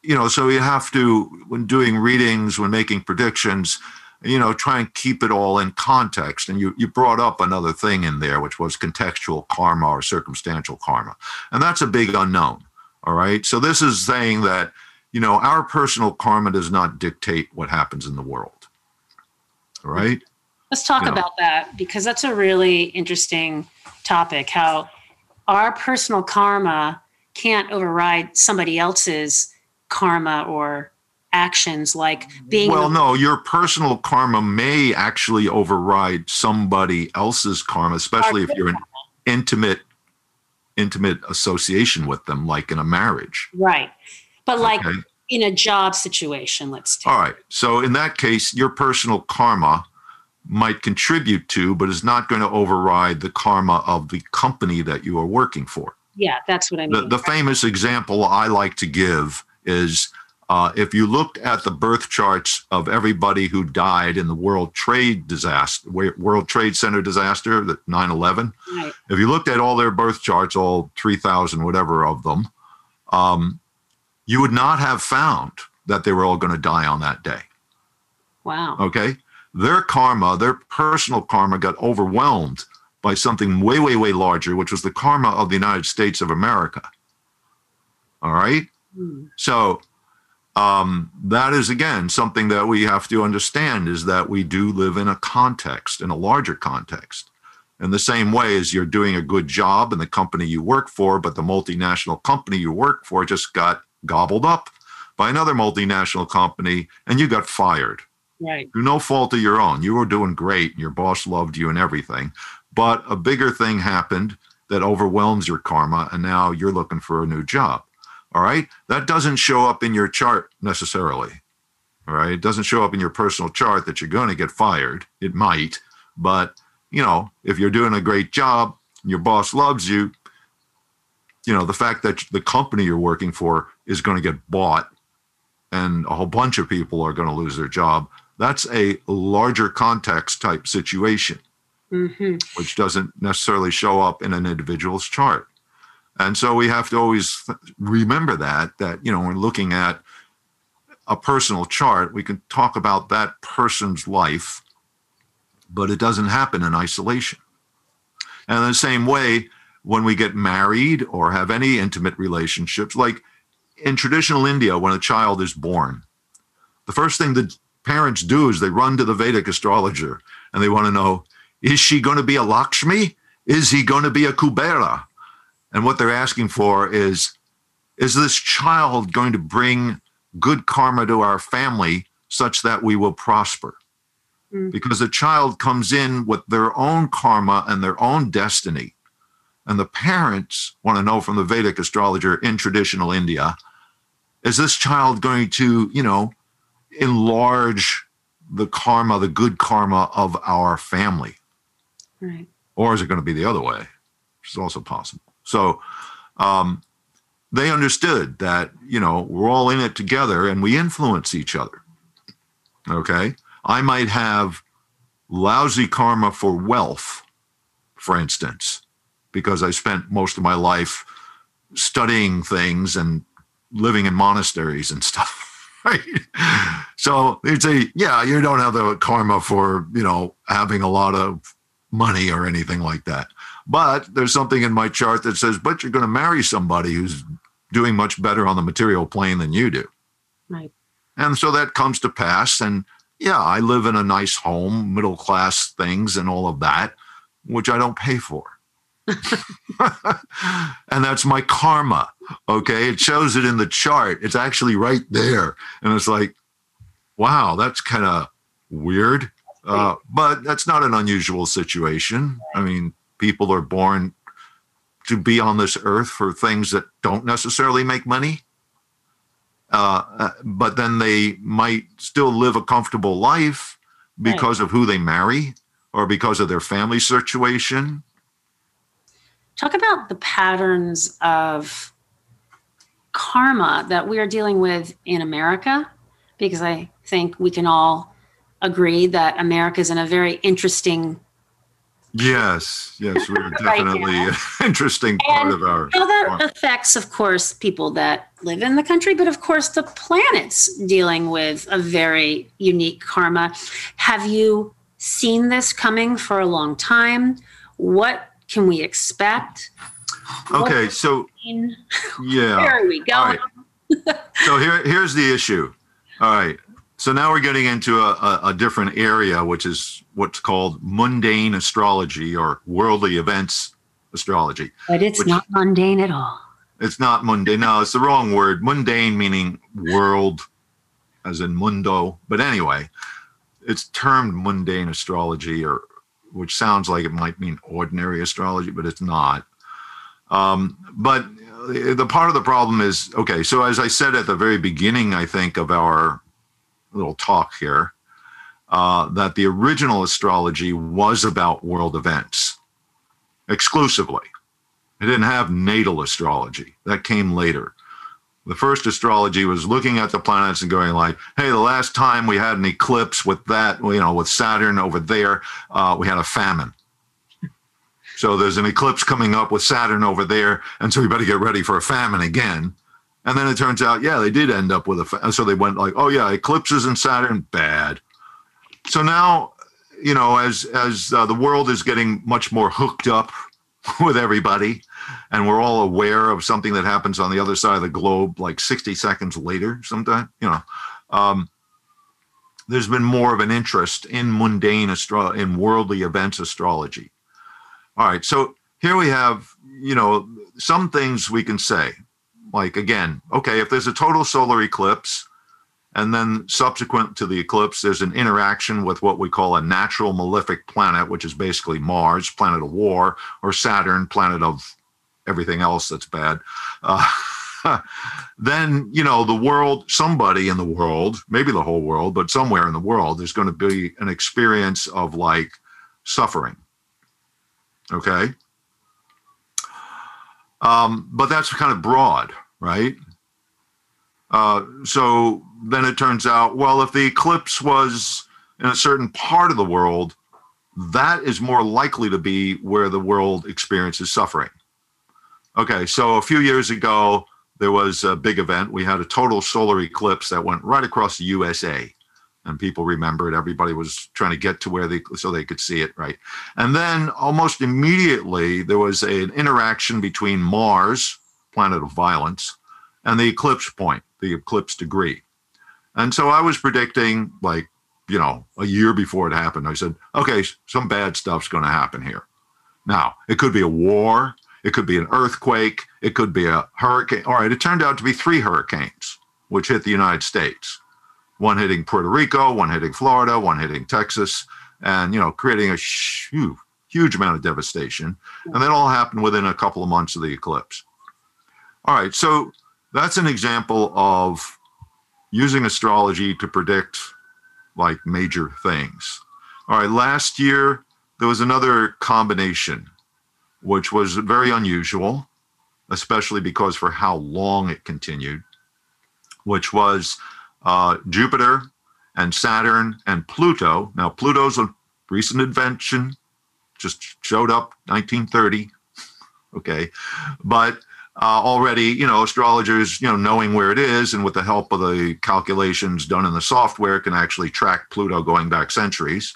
you know, so you have to, when doing readings, when making predictions, you know, try and keep it all in context. And you, you brought up another thing in there, which was contextual karma or circumstantial karma. And that's a big unknown. All right. So this is saying that, you know, our personal karma does not dictate what happens in the world. Right? Let's talk Yeah. about that because that's a really interesting topic. How our personal karma can't override somebody else's karma or actions, like being. Well, no, your personal karma may actually override somebody else's karma, especially if you're in intimate intimate association with them, like in a marriage. right, but like Okay. in a job situation, let's take. All right. So in that case, your personal karma might contribute to, but is not going to override the karma of the company that you are working for. Yeah, that's what I The, mean. the famous example I like to give is uh, if you looked at the birth charts of everybody who died in the World Trade disaster, World Trade Center disaster, the 9 11, right. if you looked at all their birth charts, all 3,000, whatever of them, um, you would not have found that they were all going to die on that day. Wow. Okay. Their karma, their personal karma got overwhelmed by something way, way, way larger, which was the karma of the United States of America. All right. Hmm. So um, that is again something that we have to understand is that we do live in a context, in a larger context. In the same way as you're doing a good job in the company you work for, but the multinational company you work for just got gobbled up by another multinational company and you got fired Right. through no fault of your own. You were doing great and your boss loved you and everything. But a bigger thing happened that overwhelms your karma, and now you're looking for a new job. All right. That doesn't show up in your chart necessarily. All right. It doesn't show up in your personal chart that you're going to get fired. It might. But, you know, if you're doing a great job, and your boss loves you, you know, the fact that the company you're working for is going to get bought and a whole bunch of people are going to lose their job that's a larger context type situation, hmm which doesn't necessarily show up in an individual's chart. And so we have to always remember that, that, you know, we're looking at a personal chart, we can talk about that person's life, but it doesn't happen in isolation. And in the same way, when we get married or have any intimate relationships, like in traditional India, when a child is born, the first thing the parents do is they run to the Vedic astrologer and they want to know is she going to be a Lakshmi? Is he going to be a Kubera? And what they're asking for is is this child going to bring good karma to our family such that we will prosper? Mm. Because the child comes in with their own karma and their own destiny. And the parents want to know from the Vedic astrologer in traditional India is this child going to, you know, enlarge the karma, the good karma of our family? Right. Or is it going to be the other way? Which is also possible. So um, they understood that, you know, we're all in it together and we influence each other. Okay. I might have lousy karma for wealth, for instance, because I spent most of my life studying things and living in monasteries and stuff. Right. So they'd say, yeah, you don't have the karma for, you know, having a lot of money or anything like that. But there's something in my chart that says, but you're going to marry somebody who's doing much better on the material plane than you do. Right. And so that comes to pass. And yeah, I live in a nice home, middle class things and all of that, which I don't pay for. and that's my karma. Okay. It shows it in the chart. It's actually right there. And it's like, wow, that's kind of weird. Uh, but that's not an unusual situation. I mean, people are born to be on this earth for things that don't necessarily make money. Uh, uh but then they might still live a comfortable life because right. of who they marry or because of their family situation Talk about the patterns of karma that we are dealing with in America, because I think we can all agree that America is in a very interesting. Yes, yes, we're definitely an interesting part and of our. How that affects, of course, people that live in the country, but of course, the planet's dealing with a very unique karma. Have you seen this coming for a long time? What can we expect? Okay, so yeah, where are we going? Right. so here, here's the issue. All right, so now we're getting into a, a, a different area, which is what's called mundane astrology or worldly events astrology. But it's not mundane at all. It's not mundane. No, it's the wrong word. Mundane meaning world, as in mundo. But anyway, it's termed mundane astrology or which sounds like it might mean ordinary astrology, but it's not. Um, but the part of the problem is okay, so as I said at the very beginning, I think, of our little talk here, uh, that the original astrology was about world events exclusively. It didn't have natal astrology, that came later. The first astrology was looking at the planets and going like hey the last time we had an eclipse with that you know with saturn over there uh, we had a famine so there's an eclipse coming up with saturn over there and so we better get ready for a famine again. And then it turns out yeah they did end up with a so they went like oh yeah eclipses and saturn bad. So now you know as as uh, the world is getting much more hooked up with everybody and we're all aware of something that happens on the other side of the globe like 60 seconds later sometime you know um, there's been more of an interest in mundane astro in worldly events astrology all right so here we have you know some things we can say like again okay if there's a total solar eclipse and then subsequent to the eclipse there's an interaction with what we call a natural malefic planet which is basically mars planet of war or saturn planet of everything else that's bad. Uh, then you know the world somebody in the world maybe the whole world but somewhere in the world there's going to be an experience of like suffering okay um, but that's kind of broad right uh, so then it turns out well if the eclipse was in a certain part of the world that is more likely to be where the world experiences suffering Okay, so a few years ago, there was a big event. We had a total solar eclipse that went right across the USA. And people remembered. Everybody was trying to get to where they so they could see it, right? And then almost immediately there was an interaction between Mars, planet of violence, and the eclipse point, the eclipse degree. And so I was predicting, like, you know, a year before it happened, I said, okay, some bad stuff's going to happen here. Now, it could be a war, it could be an earthquake, it could be a hurricane. All right, it turned out to be three hurricanes, which hit the United States one hitting Puerto Rico, one hitting Florida, one hitting Texas, and, you know, creating a huge, huge amount of devastation. And that all happened within a couple of months of the eclipse. All right, so that's an example of using astrology to predict like major things. All right, last year there was another combination, which was very unusual, especially because for how long it continued, which was uh, Jupiter and Saturn and Pluto. Now, Pluto's a recent invention, just showed up 1930. okay. But uh, already, you know, astrologers, you know, knowing where it is and with the help of the calculations done in the software can actually track Pluto going back centuries.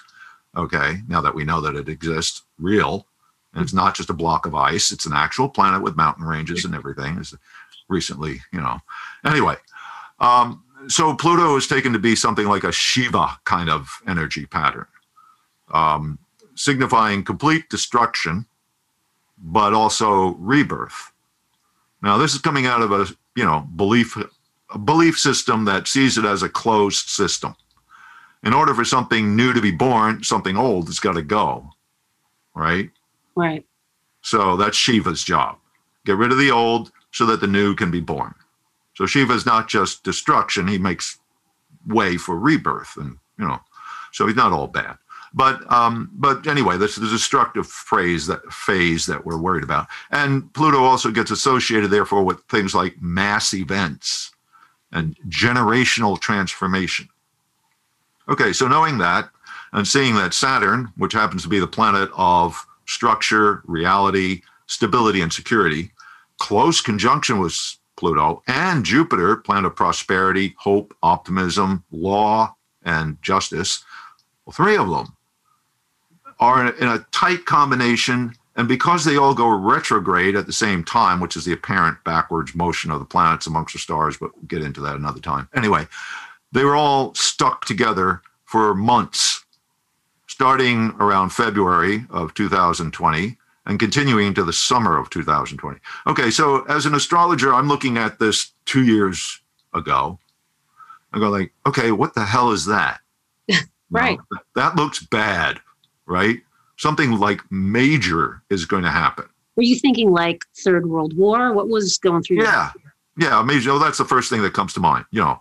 Okay. Now that we know that it exists, real. And it's not just a block of ice, it's an actual planet with mountain ranges and everything. Is recently, you know. Anyway, um, so Pluto is taken to be something like a Shiva kind of energy pattern, um, signifying complete destruction, but also rebirth. Now, this is coming out of a you know belief a belief system that sees it as a closed system. In order for something new to be born, something old has got to go, right? Right. So that's Shiva's job. Get rid of the old so that the new can be born. So Shiva is not just destruction; he makes way for rebirth, and you know, so he's not all bad. But um, but anyway, this is the destructive phrase that phase that we're worried about, and Pluto also gets associated, therefore, with things like mass events and generational transformation. Okay, so knowing that and seeing that Saturn, which happens to be the planet of structure, reality, stability, and security, close conjunction with Pluto, and Jupiter, planet of prosperity, hope, optimism, law, and justice. Well, three of them are in a tight combination. And because they all go retrograde at the same time, which is the apparent backwards motion of the planets amongst the stars, but we'll get into that another time. Anyway, they were all stuck together for months, starting around February of 2020 and continuing to the summer of 2020. Okay, so as an astrologer, I'm looking at this two years ago. I go like, okay, what the hell is that? right. That looks bad, right? Something like major is going to happen. Were you thinking like Third World War? What was going through? Your Yeah, yeah, major. Well, that's the first thing that comes to mind. You know,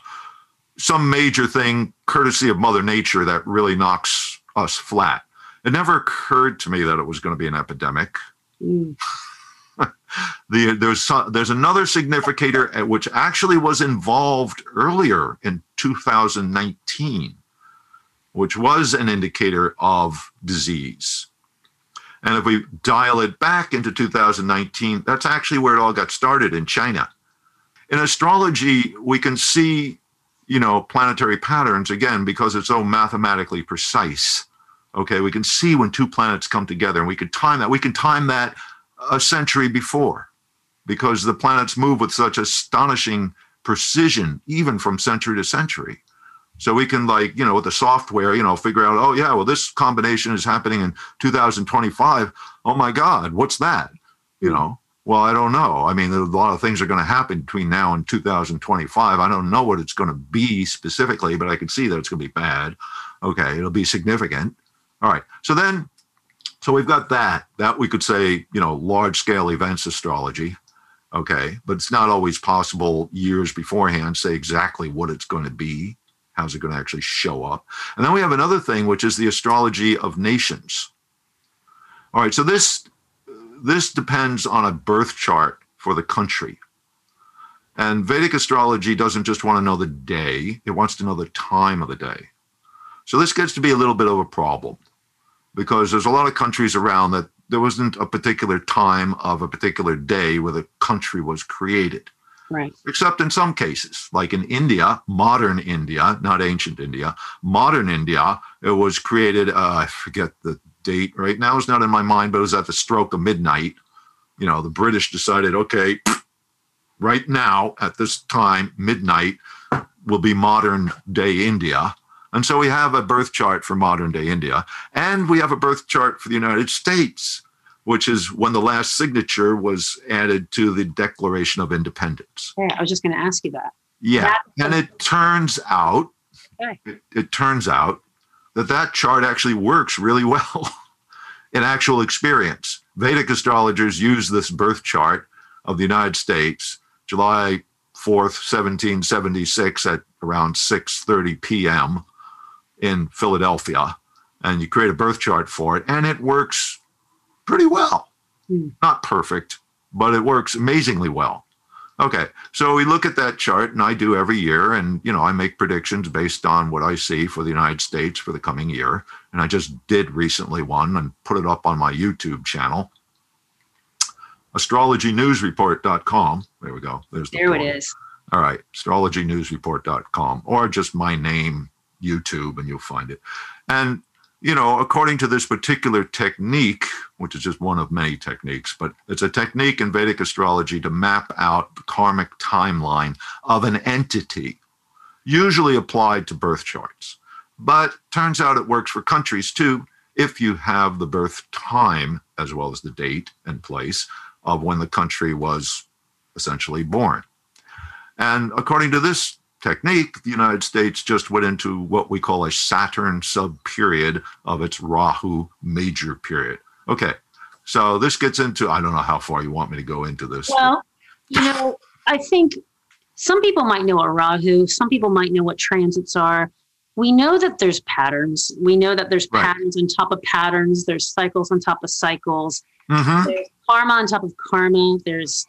some major thing, courtesy of Mother Nature, that really knocks us flat. It never occurred to me that it was going to be an epidemic. Mm. the, there's there's another significator which actually was involved earlier in 2019, which was an indicator of disease. And if we dial it back into 2019, that's actually where it all got started in China. In astrology, we can see, you know, planetary patterns again because it's so mathematically precise. Okay, we can see when two planets come together and we can time that. We can time that a century before because the planets move with such astonishing precision, even from century to century. So we can, like, you know, with the software, you know, figure out, oh, yeah, well, this combination is happening in 2025. Oh my God, what's that? You know, well, I don't know. I mean, a lot of things are going to happen between now and 2025. I don't know what it's going to be specifically, but I can see that it's going to be bad. Okay, it'll be significant. All right. So then, so we've got that. That we could say, you know, large scale events astrology. Okay. But it's not always possible years beforehand say exactly what it's going to be. How's it going to actually show up? And then we have another thing, which is the astrology of nations. All right. So this this depends on a birth chart for the country. And Vedic astrology doesn't just want to know the day, it wants to know the time of the day. So this gets to be a little bit of a problem because there's a lot of countries around that there wasn't a particular time of a particular day where the country was created. Right. Except in some cases, like in India, modern India, not ancient India, modern India, it was created, uh, I forget the date right now, it's not in my mind, but it was at the stroke of midnight. You know, the British decided, okay, right now at this time, midnight, will be modern day India. And so we have a birth chart for modern day India, and we have a birth chart for the United States, which is when the last signature was added to the Declaration of Independence. Yeah, I was just going to ask you that. Yeah, That- and it turns out, Okay. it, it turns out that that chart actually works really well in actual experience. Vedic astrologers use this birth chart of the United States, July 4th, 1776 at around 6:30 p.m. in Philadelphia, and you create a birth chart for it, and it works pretty well. Hmm. Not perfect, but it works amazingly well. Okay, so we look at that chart, and I do every year, and you know I make predictions based on what I see for the United States for the coming year, and I just did recently one and put it up on my YouTube channel, astrologynewsreport.com. There we go. There's the There it is. All right, astrologynewsreport.com or just my name, YouTube, and you'll find it. And, you know, according to this particular technique, which is just one of many techniques, but it's a technique in Vedic astrology to map out the karmic timeline of an entity, usually applied to birth charts. But turns out it works for countries too if you have the birth time as well as the date and place of when the country was essentially born. And according to this technique, the United States just went into what we call a Saturn sub period of its Rahu major period. Okay. So this gets into, I don't know how far you want me to go into this. Well, you know, I think some people might know what Rahu, some people might know what transits are. We know that there's patterns. We know that there's Right. patterns on top of patterns. There's cycles on top of cycles. Mhm. There's karma on top of karma. There's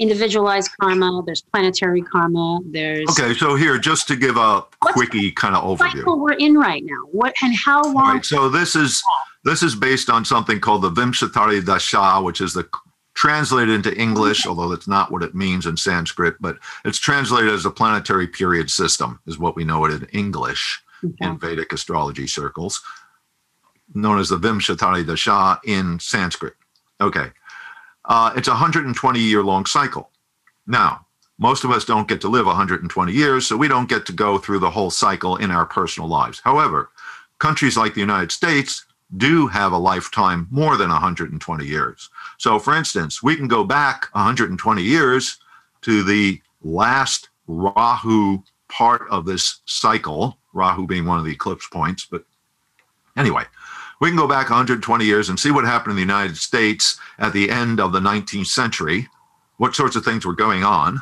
individualized karma. There's planetary karma. There's Okay. So here, just to give a quickie kind of overview. cycle we're in right now. What and how long? right. So this is this is based on something called the Vimshottari Dasha, which is the translated into English, although that's not what it means in Sanskrit, but it's translated as a planetary period system, is what we know it in English Okay. in Vedic astrology circles, known as the Vimshottari Dasha in Sanskrit. Okay. Uh, it's a 120 year long cycle. Now, most of us don't get to live 120 years, so we don't get to go through the whole cycle in our personal lives. However, countries like the United States do have a lifetime more than 120 years. So, for instance, we can go back 120 years to the last Rahu part of this cycle, Rahu being one of the eclipse points. But anyway, we can go back 120 years and see what happened in the United States at the end of the 19th century, what sorts of things were going on,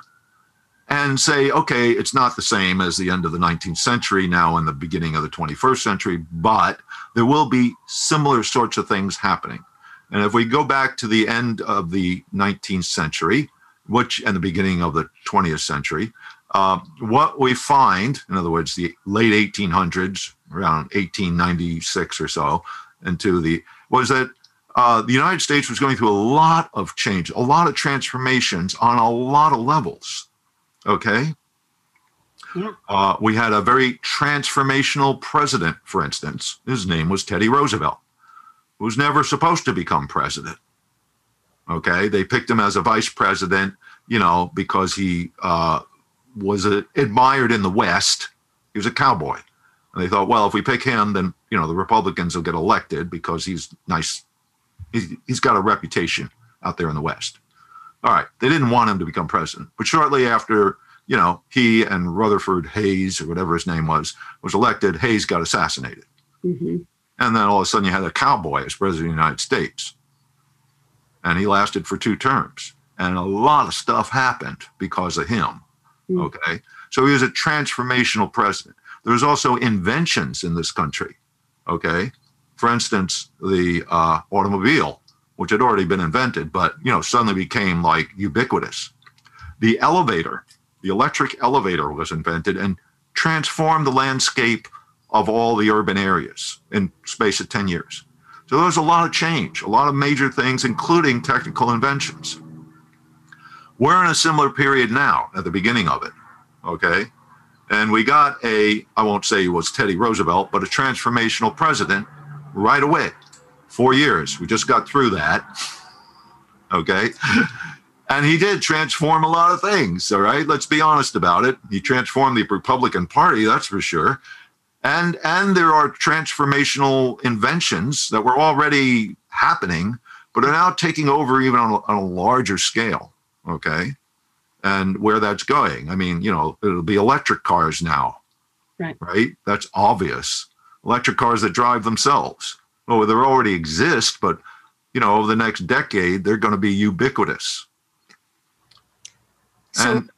and say, okay, it's not the same as the end of the 19th century now in the beginning of the 21st century, but there will be similar sorts of things happening. And if we go back to the end of the 19th century, which and the beginning of the 20th century, uh, what we find, in other words, the late 1800s, around 1896 or so, into the was that uh, the United States was going through a lot of change, a lot of transformations on a lot of levels. Okay. Yeah. Uh, we had a very transformational president, for instance. His name was Teddy Roosevelt, who was never supposed to become president. Okay. They picked him as a vice president, you know, because he uh, was uh admired in the West. He was a cowboy. And they thought, well, if we pick him, then, you know, the Republicans will get elected because he's nice. He's, he's got a reputation out there in the West. All right. They didn't want him to become president. But shortly after, you know, he and Rutherford Hayes, or whatever his name was, was elected, Hayes got assassinated. Mhm. And then all of a sudden you had a cowboy as president of the United States. And he lasted for two terms. And a lot of stuff happened because of him. Hmm. Okay. So he was a transformational president. There was also inventions in this country. Okay. For instance, the uh, automobile, which had already been invented, but you know, suddenly became like ubiquitous. The elevator, the electric elevator was invented and transformed the landscape of all the urban areas in space of 10 years. So there was a lot of change, a lot of major things, including technical inventions. We're in a similar period now at the beginning of it. Okay. And we got a, I won't say he was Teddy Roosevelt, but a transformational president right away. Four years. We just got through that. Okay. And he did transform a lot of things. All right. Let's be honest about it. He transformed the Republican Party, that's for sure. And and there are transformational inventions that were already happening, but are now taking over even on a, on a larger scale. Okay. And where that's going. I mean, you know, it'll be electric cars now. Right. Right. That's obvious. Electric cars that drive themselves. Well, they already exist, but you know, over the next decade, they're going to be ubiquitous. So, and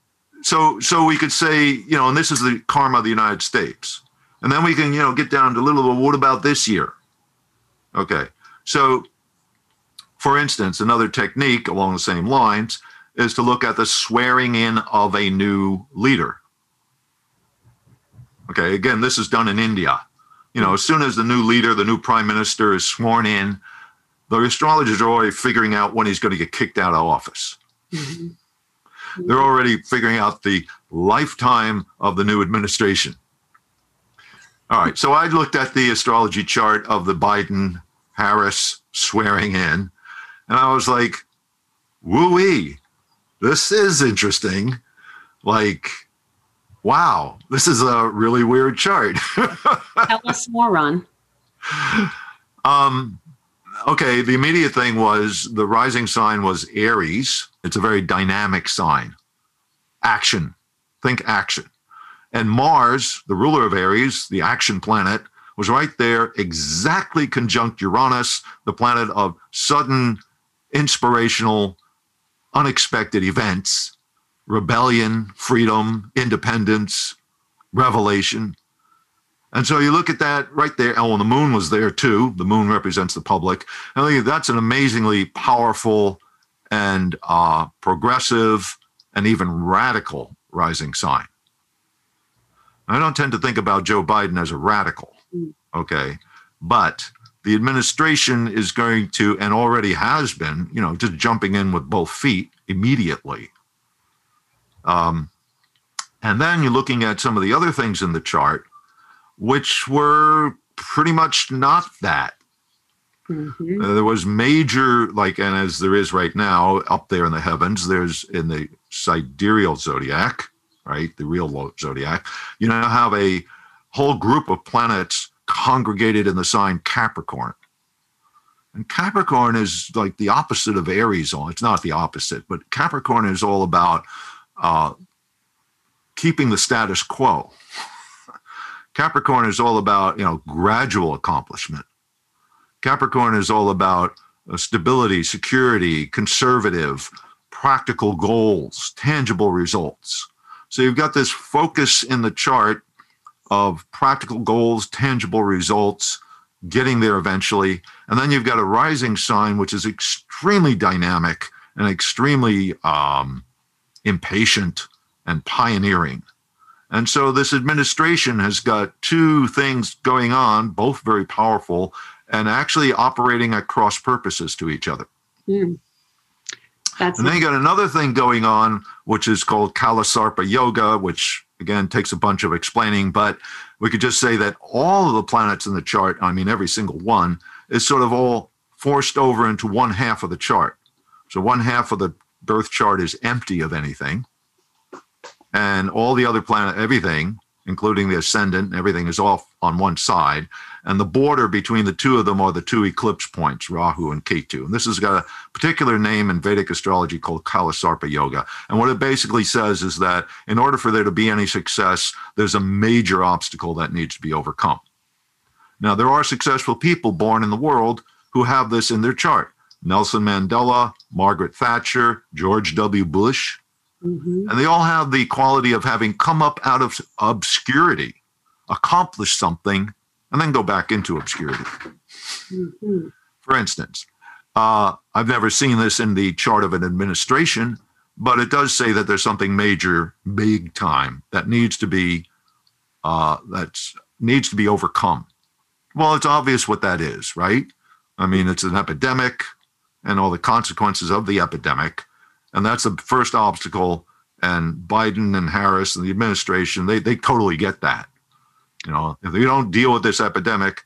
so so we could say, you know, and this is the karma of the United States. And then we can, you know, get down to a little, well, what about this year? Okay. So for instance, another technique along the same lines is to look at the swearing in of a new leader. Okay, again, this is done in India. You know, as soon as the new leader, the new prime minister is sworn in, the astrologers are already figuring out when he's going to get kicked out of office. mhm. They're already figuring out the lifetime of the new administration. All right, so I looked at the astrology chart of the Biden Harris swearing in, and I was like, woo this is interesting. Like, wow, this is a really weird chart. Tell us more, Ron. Um, okay, the immediate thing was the rising sign was Aries. It's a very dynamic sign. Action. Think action. And Mars, the ruler of Aries, the action planet, was right there, exactly conjunct Uranus, the planet of sudden, inspirational, unexpected events, rebellion, freedom, independence, revelation. And so you look at that right there. Oh, and the moon was there too. The moon represents the public. And I think that's an amazingly powerful and uh, progressive and even radical rising sign. I don't tend to think about Joe Biden as a radical, Mm. okay? But the administration is going to, and already has been, you know, just jumping in with both feet immediately. Um, and then you're looking at some of the other things in the chart, which were pretty much not that. Mhm. Uh, there was major, like, and as there is right now up there in the heavens, there's in the sidereal zodiac, right? The real zodiac. You now have a whole group of planets congregated in the sign Capricorn. And Capricorn is like the opposite of Aries. On it's not the opposite, but Capricorn is all about uh, keeping the status quo. Capricorn is all about you know gradual accomplishment. Capricorn is all about uh, stability, security, conservative, practical goals, tangible results. So you've got this focus in the chart of practical goals, tangible results, getting there eventually. And then you've got a rising sign, which is extremely dynamic and extremely um, impatient and pioneering. And so this administration has got two things going on, both very powerful and actually operating at cross purposes to each other. Mm. That's And then you got another thing going on, which is called Kalasarpa Yoga, which again takes a bunch of explaining, but we could just say that all of the planets in the chart, I mean, every single one, is sort of all forced over into one half of the chart. So one half of the birth chart is empty of anything. And all the other planet, everything, including the ascendant, everything is off on one side. And the border between the two of them are the two eclipse points, Rahu and Ketu. And this has got a particular name in Vedic astrology called Kalasarpa Yoga. And what it basically says is that in order for there to be any success, there's a major obstacle that needs to be overcome. Now, there are successful people born in the world who have this in their chart. Nelson Mandela, Margaret Thatcher, George W. Bush, Mhm. and they all have the quality of having come up out of obscurity, accomplished something, and then go back into obscurity. Mhm. For instance, uh, I've never seen this in the chart of an administration, but it does say that there's something major, big time that needs to be uh, that's needs to be overcome. Well, it's obvious what that is, right? I mean, it's an epidemic and all the consequences of the epidemic. And that's the first obstacle. And Biden and Harris and the administration, they, they totally get that. You know, if you don't deal with this epidemic,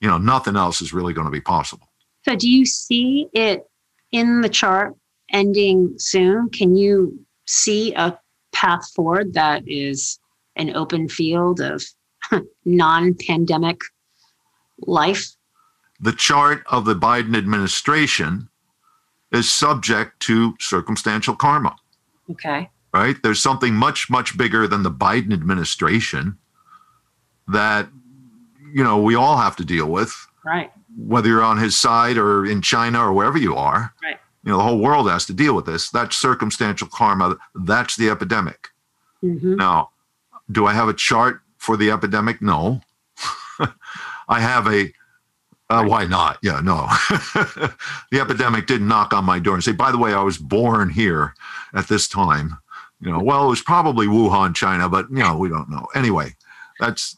you know, nothing else is really going to be possible. So, do you see it in the chart ending soon? Can you see a path forward that is an open field of non pandemic life? The chart of the Biden administration is subject to circumstantial karma. Okay. Right? There's something much, much bigger than the Biden administration that, you know, we all have to deal with. Right. Whether you're on his side or in China or wherever you are. Right. You know, the whole world has to deal with this. That's circumstantial karma. That's the epidemic. Mm-hmm. Now, do I have a chart for the epidemic? No. I have a uh, why not? Yeah, no. the epidemic didn't knock on my door and say, by the way, I was born here at this time. You know, well, it was probably Wuhan, China, but you know, we don't know. Anyway, that's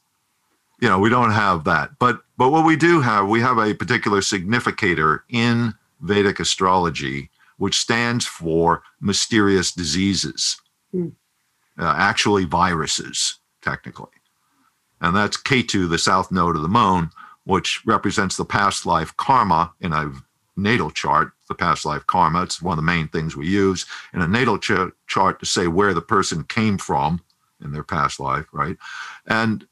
you know, we don't have that. But but what we do have, we have a particular significator in Vedic astrology, which stands for mysterious diseases, Hmm. uh, actually viruses, technically. And that's Ketu, the south node of the moon, which represents the past life karma in a natal chart, the past life karma. It's one of the main things we use in a natal ch- chart to say where the person came from in their past life, right? And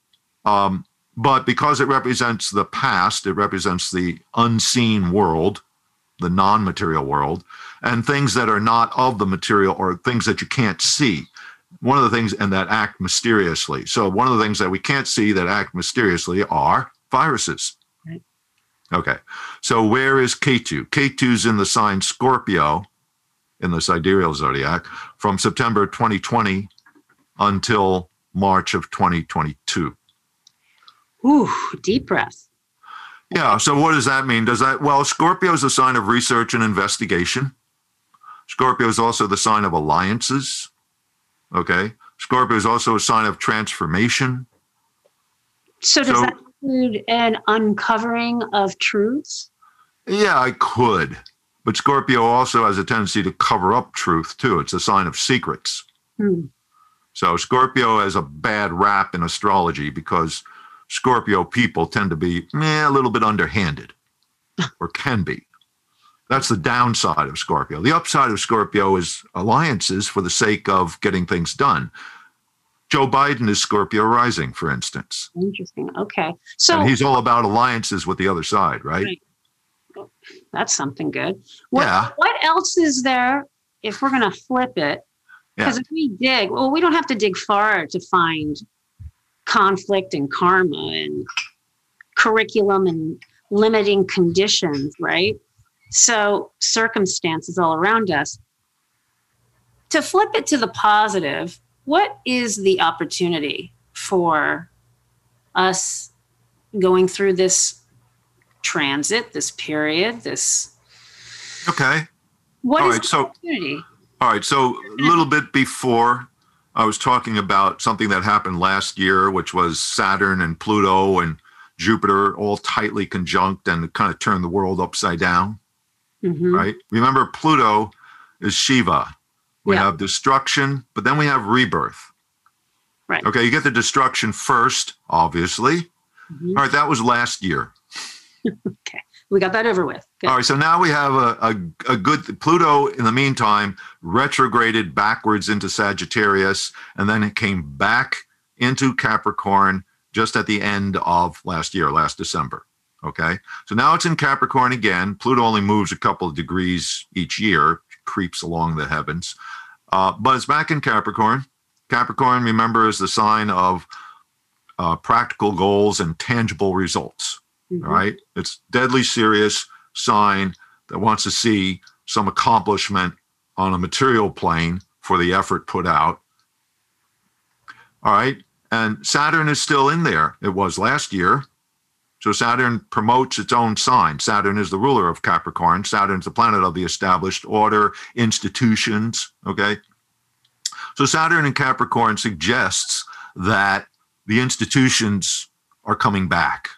um, but because it represents the past, it represents the unseen world, the non-material world, and things that are not of the material or things that you can't see. One of the things and that act mysteriously. So one of the things that we can't see that act mysteriously are viruses. Right. Okay. So where is Ketu? Ketu's in the sign Scorpio in the sidereal zodiac from September 2020 until March of 2022. Ooh, deep breath. Yeah. So what does that mean? Does that, well, Scorpio is a sign of research and investigation. Scorpio is also the sign of alliances. Okay. Scorpio is also a sign of transformation. So does So- that include an uncovering of truths? Yeah, I could. But Scorpio also has a tendency to cover up truth too. It's a sign of secrets. Hmm. So Scorpio has a bad rap in astrology because Scorpio people tend to be eh, a little bit underhanded or can be. That's the downside of Scorpio. The upside of Scorpio is alliances for the sake of getting things done. Joe Biden is Scorpio rising, for instance. Interesting. Okay. So and he's all about alliances with the other side, right? Right. that's something good. What, Yeah. what else is there if we're going to flip it? Because if we dig, well, we don't have to dig far to find conflict and karma and curriculum and limiting conditions, right? So circumstances all around us. To flip it to the positive, what is the opportunity for us going through this transit, this period, this Okay. what All is right, the so- opportunity? All right. So a little bit before, I was talking about something that happened last year, which was Saturn and Pluto and Jupiter all tightly conjunct and kind of turned the world upside down, Mhm. right? Remember, Pluto is Shiva. We Yeah. have destruction, but then we have rebirth. Right. Okay. You get the destruction first, obviously. Mhm. All right. That was last year. We got that over with. Good. All right, so now we have a, a, a good Pluto in the meantime retrograded backwards into Sagittarius, and then it came back into Capricorn just at the end of last year, last December. Okay, so now it's in Capricorn again. Pluto only moves a couple of degrees each year, creeps along the heavens, uh, but it's back in Capricorn. Capricorn, remember, is the sign of uh, practical goals and tangible results. Mhm. All right. It's deadly serious sign that wants to see some accomplishment on a material plane for the effort put out. All right. And Saturn is still in there. It was last year. So Saturn promotes its own sign. Saturn is the ruler of Capricorn. Saturn's the planet of the established order, institutions. Okay. So Saturn in Capricorn suggests that the institutions are coming back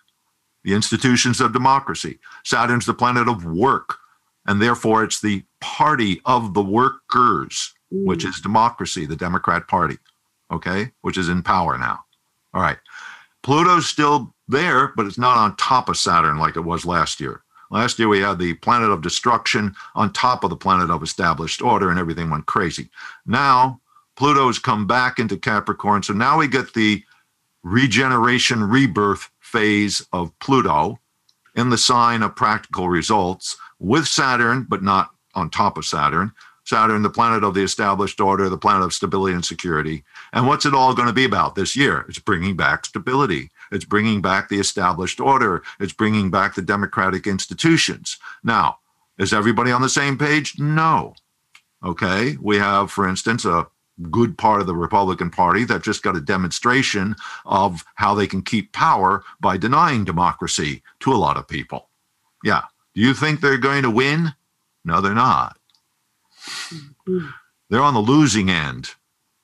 the institutions of democracy. Saturn's the planet of work and therefore it's the party of the workers, Mm. which is democracy, the Democrat Party, okay, which is in power now. All right. Pluto's still there, but it's not on top of Saturn like it was last year. Last year we had the planet of destruction on top of the planet of established order, and everything went crazy. Now Pluto's come back into Capricorn, so now we get the regeneration rebirth phase of Pluto in the sign of practical results with Saturn, but not on top of Saturn. Saturn, the planet of the established order, the planet of stability and security. And what's it all going to be about this year? It's bringing back stability. It's bringing back the established order. It's bringing back the democratic institutions. Now, is everybody on the same page? No. Okay. We have, for instance, a good part of the Republican Party that just got a demonstration of how they can keep power by denying democracy to a lot of people. Yeah. Do you think they're going to win? No, they're not. Mhm. They're on the losing end,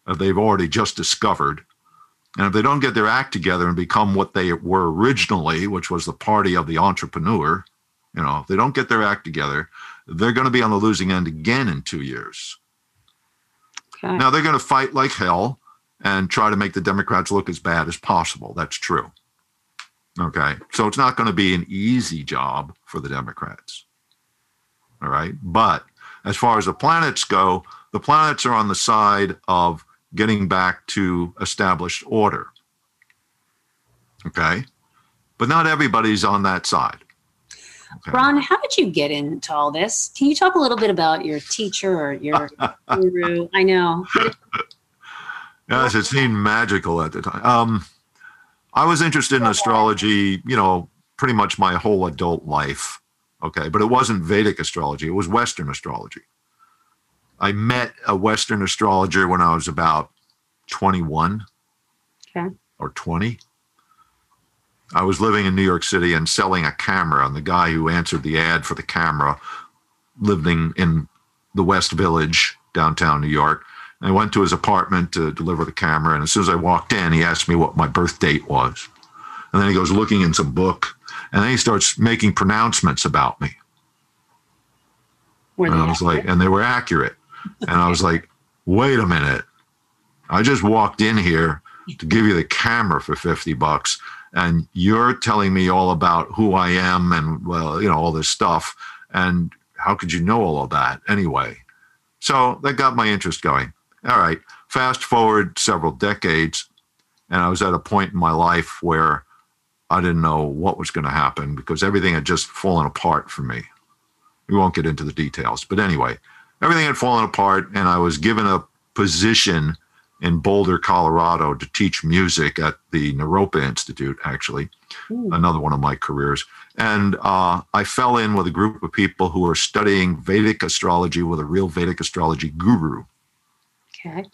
as they've already just discovered. And if they don't get their act together and become what they were originally, which was the party of the entrepreneur, you know, if they don't get their act together, they're going to be on the losing end again in two years. Now they're going to fight like hell and try to make the Democrats look as bad as possible. That's true. Okay. So it's not going to be an easy job for the Democrats. All right. But as far as the planets go, the planets are on the side of getting back to established order. Okay. But not everybody's on that side. Okay. Ron, how did you get into all this? Can you talk a little bit about your teacher or your guru? I know. Yes, it seemed magical at the time. Um, I was interested in astrology, you know, pretty much my whole adult life. Okay, but it wasn't Vedic astrology; it was Western astrology. I met a Western astrologer when I was about twenty-one Okay. or twenty. I was living in New York City and selling a camera, and the guy who answered the ad for the camera living in the West Village, downtown New York. I went to his apartment to deliver the camera, and as soon as I walked in, he asked me what my birth date was. And then he goes looking in some book, and then he starts making pronouncements about me. Were And I was like, and they were accurate. And I was like, wait a minute. I just walked in here to give you the camera for 50 bucks, and you're telling me all about who I am and, well, you know, all this stuff. And how could you know all of that anyway? So that got my interest going. All right. Fast forward several decades, and I was at a point in my life where I didn't know what was going to happen because everything had just fallen apart for me. We won't get into the details, but anyway, everything had fallen apart, and I was given a position in Boulder, Colorado, to teach music at the Naropa Institute, actually, Hmm. another one of my careers. And uh, I fell in with a group of people who were studying Vedic astrology with a real Vedic astrology guru. Okay.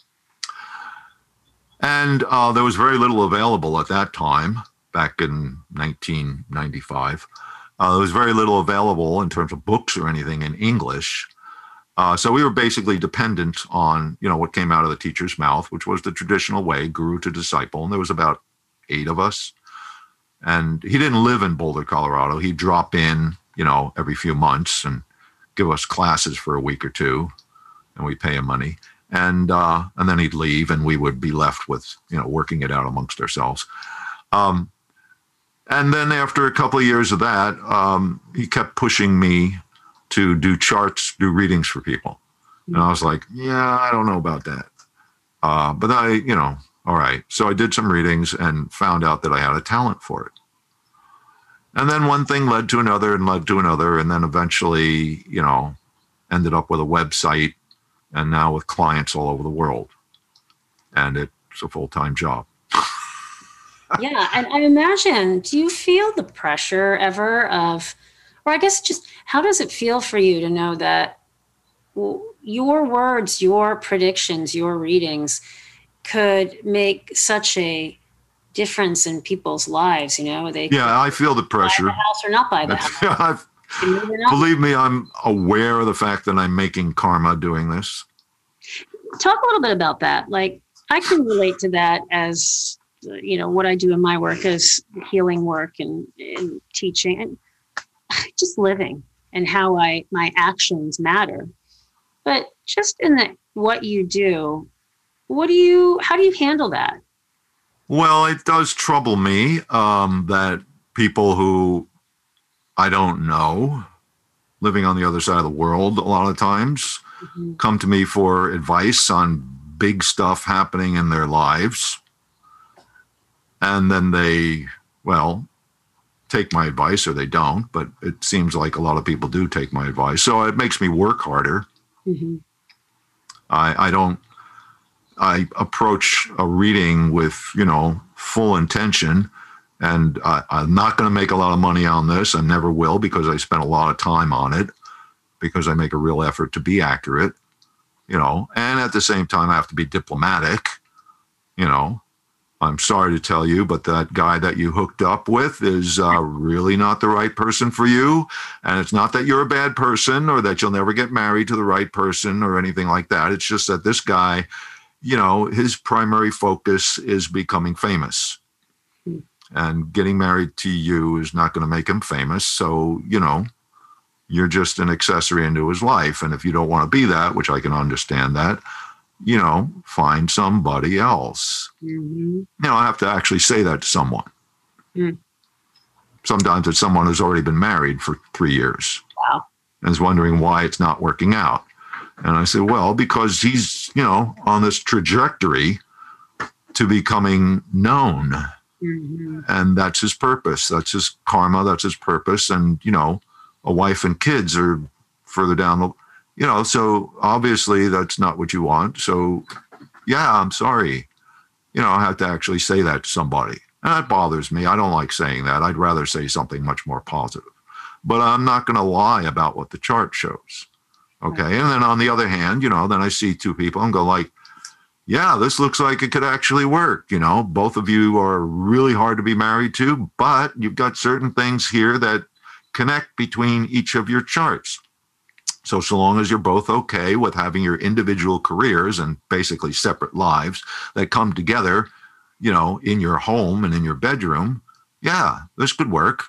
And uh, there was very little available at that time, back in 1995. Uh, there was very little available in terms of books or anything in English. Uh, so we were basically dependent on, you know, what came out of the teacher's mouth, which was the traditional way, guru to disciple. And there was about eight of us. And he didn't live in Boulder, Colorado. He'd drop in, you know, every few months and give us classes for a week or two, and we pay him money and uh, and then he'd leave, and we would be left with you know working it out amongst ourselves. Um, and then after a couple of years of that, um, he kept pushing me to do charts, do readings for people, and I was like, yeah, I don't know about that. Uh, but I, you know, all right. So I did some readings and found out that I had a talent for it. And then one thing led to another and led to another, and then eventually, you know, ended up with a website and now with clients all over the world. And it's a full time job. yeah and i imagine do you feel the pressure ever of or i guess just how does it feel for you to know that your words your predictions your readings could make such a difference in people's lives you know they Yeah, I feel the pressure. the house or not buy the house I've- They move or not. believe me, I'm aware of the fact that I'm making karma doing this. talk a little bit about that like i can relate to that as you know what i do in my work as healing work and, and teaching and just living and how I my actions matter. But just in the what you do, what do you how do you handle that? Well, it does trouble me um, that people who I don't know, living on the other side of the world, a lot of times mm-hmm. come to me for advice on big stuff happening in their lives. And then they, well, take my advice or they don't, but it seems like a lot of people do take my advice. So it makes me work harder. Mm-hmm. I, I don't, I approach a reading with, you know, full intention. And I, I'm not going to make a lot of money on this. I never will because I spent a lot of time on it because I make a real effort to be accurate, you know, and at the same time, I have to be diplomatic, you know, I'm sorry to tell you, but that guy that you hooked up with is uh, really not the right person for you. And it's not that you're a bad person or that you'll never get married to the right person or anything like that. It's just that this guy, you know, his primary focus is becoming famous. And getting married to you is not going to make him famous. So, you know, you're just an accessory into his life. And if you don't want to be that, which I can understand that, you know, find somebody else. Mm-hmm. You know, I have to actually say that to someone. Mm. Sometimes it's someone who's already been married for three years wow. and is wondering why it's not working out. And I say, well, because he's, you know, on this trajectory to becoming known. Mm-hmm. And that's his purpose. That's his karma. That's his purpose. And, you know, a wife and kids are further down the you know, so obviously that's not what you want. So, yeah, I'm sorry. You know, I have to actually say that to somebody. And that bothers me. I don't like saying that. I'd rather say something much more positive. But I'm not going to lie about what the chart shows. Okay. Right. And then on the other hand, you know, then I see two people and go like, yeah, this looks like it could actually work. You know, both of you are really hard to be married to, but you've got certain things here that connect between each of your charts. So, so long as you're both okay with having your individual careers and basically separate lives that come together, you know, in your home and in your bedroom, yeah, this could work,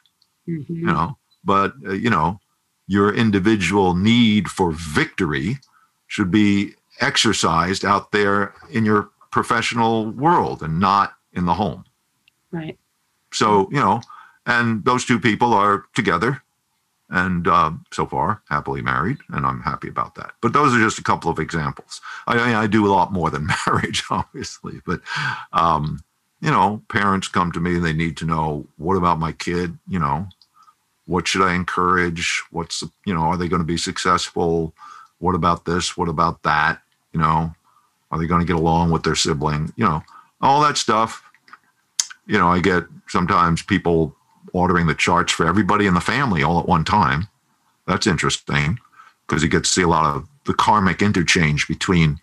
mm-hmm. you know, but, uh, you know, your individual need for victory should be exercised out there in your professional world and not in the home. Right. So, you know, and those two people are together and uh, so far happily married and i'm happy about that. But those are just a couple of examples. I, I do a lot more than marriage obviously but um, you know parents come to me and they need to know what about my kid? You know what should i encourage? What's you know are they going to be successful? What about this? What about that? You know are they going to get along with their sibling? You know all that stuff you know i get sometimes people ordering the charts for everybody in the family all at one time. That's interesting because you get to see a lot of the karmic interchange between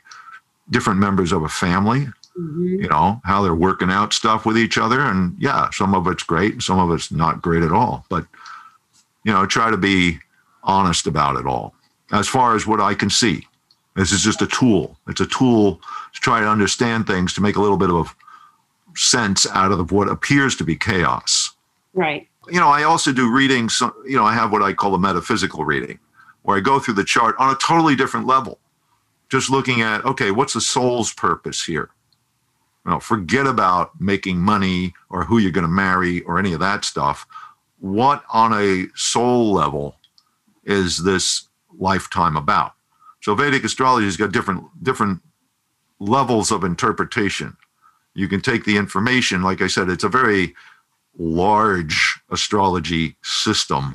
different members of a family. Mm-hmm. You know how they're working out stuff with each other, and yeah, some of it's great, some of it's not great at all. But you know, try to be honest about it all. As far as what I can see, this is just a tool. It's a tool to try to understand things to make a little bit of sense out of what appears to be chaos. Right. You know, I also do readings, you know, I have what I call a metaphysical reading, where I go through the chart on a totally different level, just looking at, okay, what's the soul's purpose here? You know, forget about making money or who you're going to marry or any of that stuff. What on a soul level is this lifetime about? So Vedic astrology has got different different levels of interpretation. You can take the information, like I said, it's a very large astrology system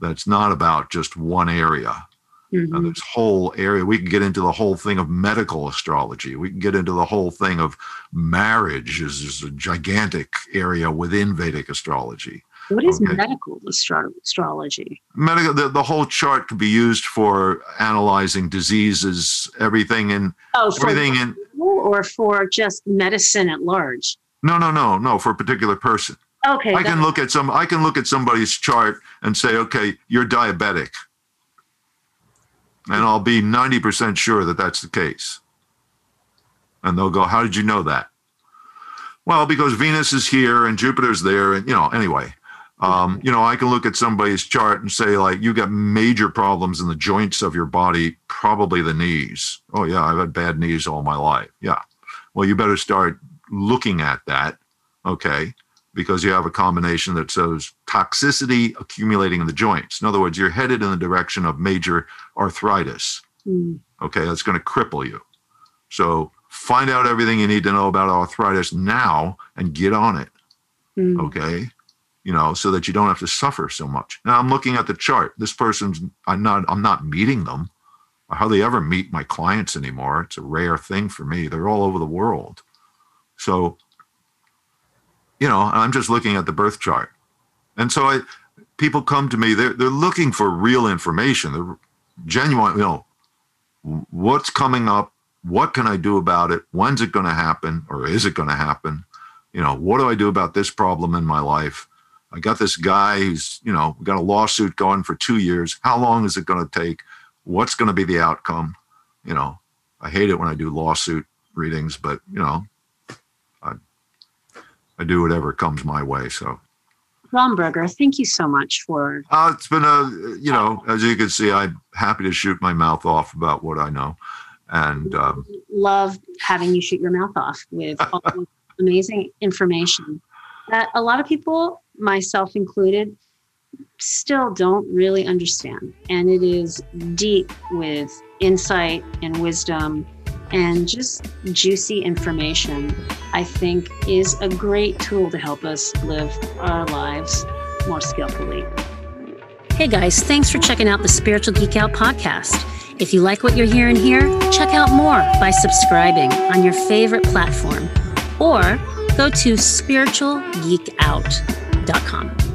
that's not about just one area. Mm-hmm. And this whole area, we can get into the whole thing of medical astrology. We can get into the whole thing of marriage is, is a gigantic area within Vedic astrology. What is okay. medical astro- astrology? Medical, the, the whole chart can be used for analyzing diseases, everything in oh, everything in or for just medicine at large. No, no, no, no, for a particular person. Okay. I can look at some I can look at somebody's chart and say, okay, you're diabetic. And I'll be 90% sure that that's the case. And they'll go, how did you know that? Well, because Venus is here and Jupiter's there. And, you know, anyway, Um, you know, I can look at somebody's chart and say, like, you got major problems in the joints of your body, probably the knees. Oh, yeah, I've had bad knees all my life. Yeah. Well, you better start looking at that, okay, because you have a combination that shows toxicity accumulating in the joints. In other words, you're headed in the direction of major arthritis. Mm. Okay, that's going to cripple you. So find out everything you need to know about arthritis now and get on it. Mm. Okay you know, so that you don't have to suffer so much. Now I'm looking at the chart. This person's I'm not I'm not meeting them. I hardly ever meet my clients anymore. It's a rare thing for me. They're all over the world. So, you know, I'm just looking at the birth chart. And so I people come to me, they're they're looking for real information. They're genuine, you know, what's coming up, what can I do about it? When's it going to happen or is it going to happen? You know, what do I do about this problem in my life? I got this guy who's, you know, got a lawsuit going for two years. How long is it going to take? What's going to be the outcome? You know, I hate it when I do lawsuit readings, but you know, I do whatever comes my way. So, Ron Berger, thank you so much for. Uh, it's been a, you know, as you can see, I'm happy to shoot my mouth off about what I know, and um, love having you shoot your mouth off with all amazing information that a lot of people myself included, still don't really understand. And it is deep with insight and wisdom and just juicy information, I think is a great tool to help us live our lives more skillfully. Hey guys, thanks for checking out the Spiritual Geek Out podcast. If you like what you're hearing here, check out more by subscribing on your favorite platform or go to spiritualgeekout.com.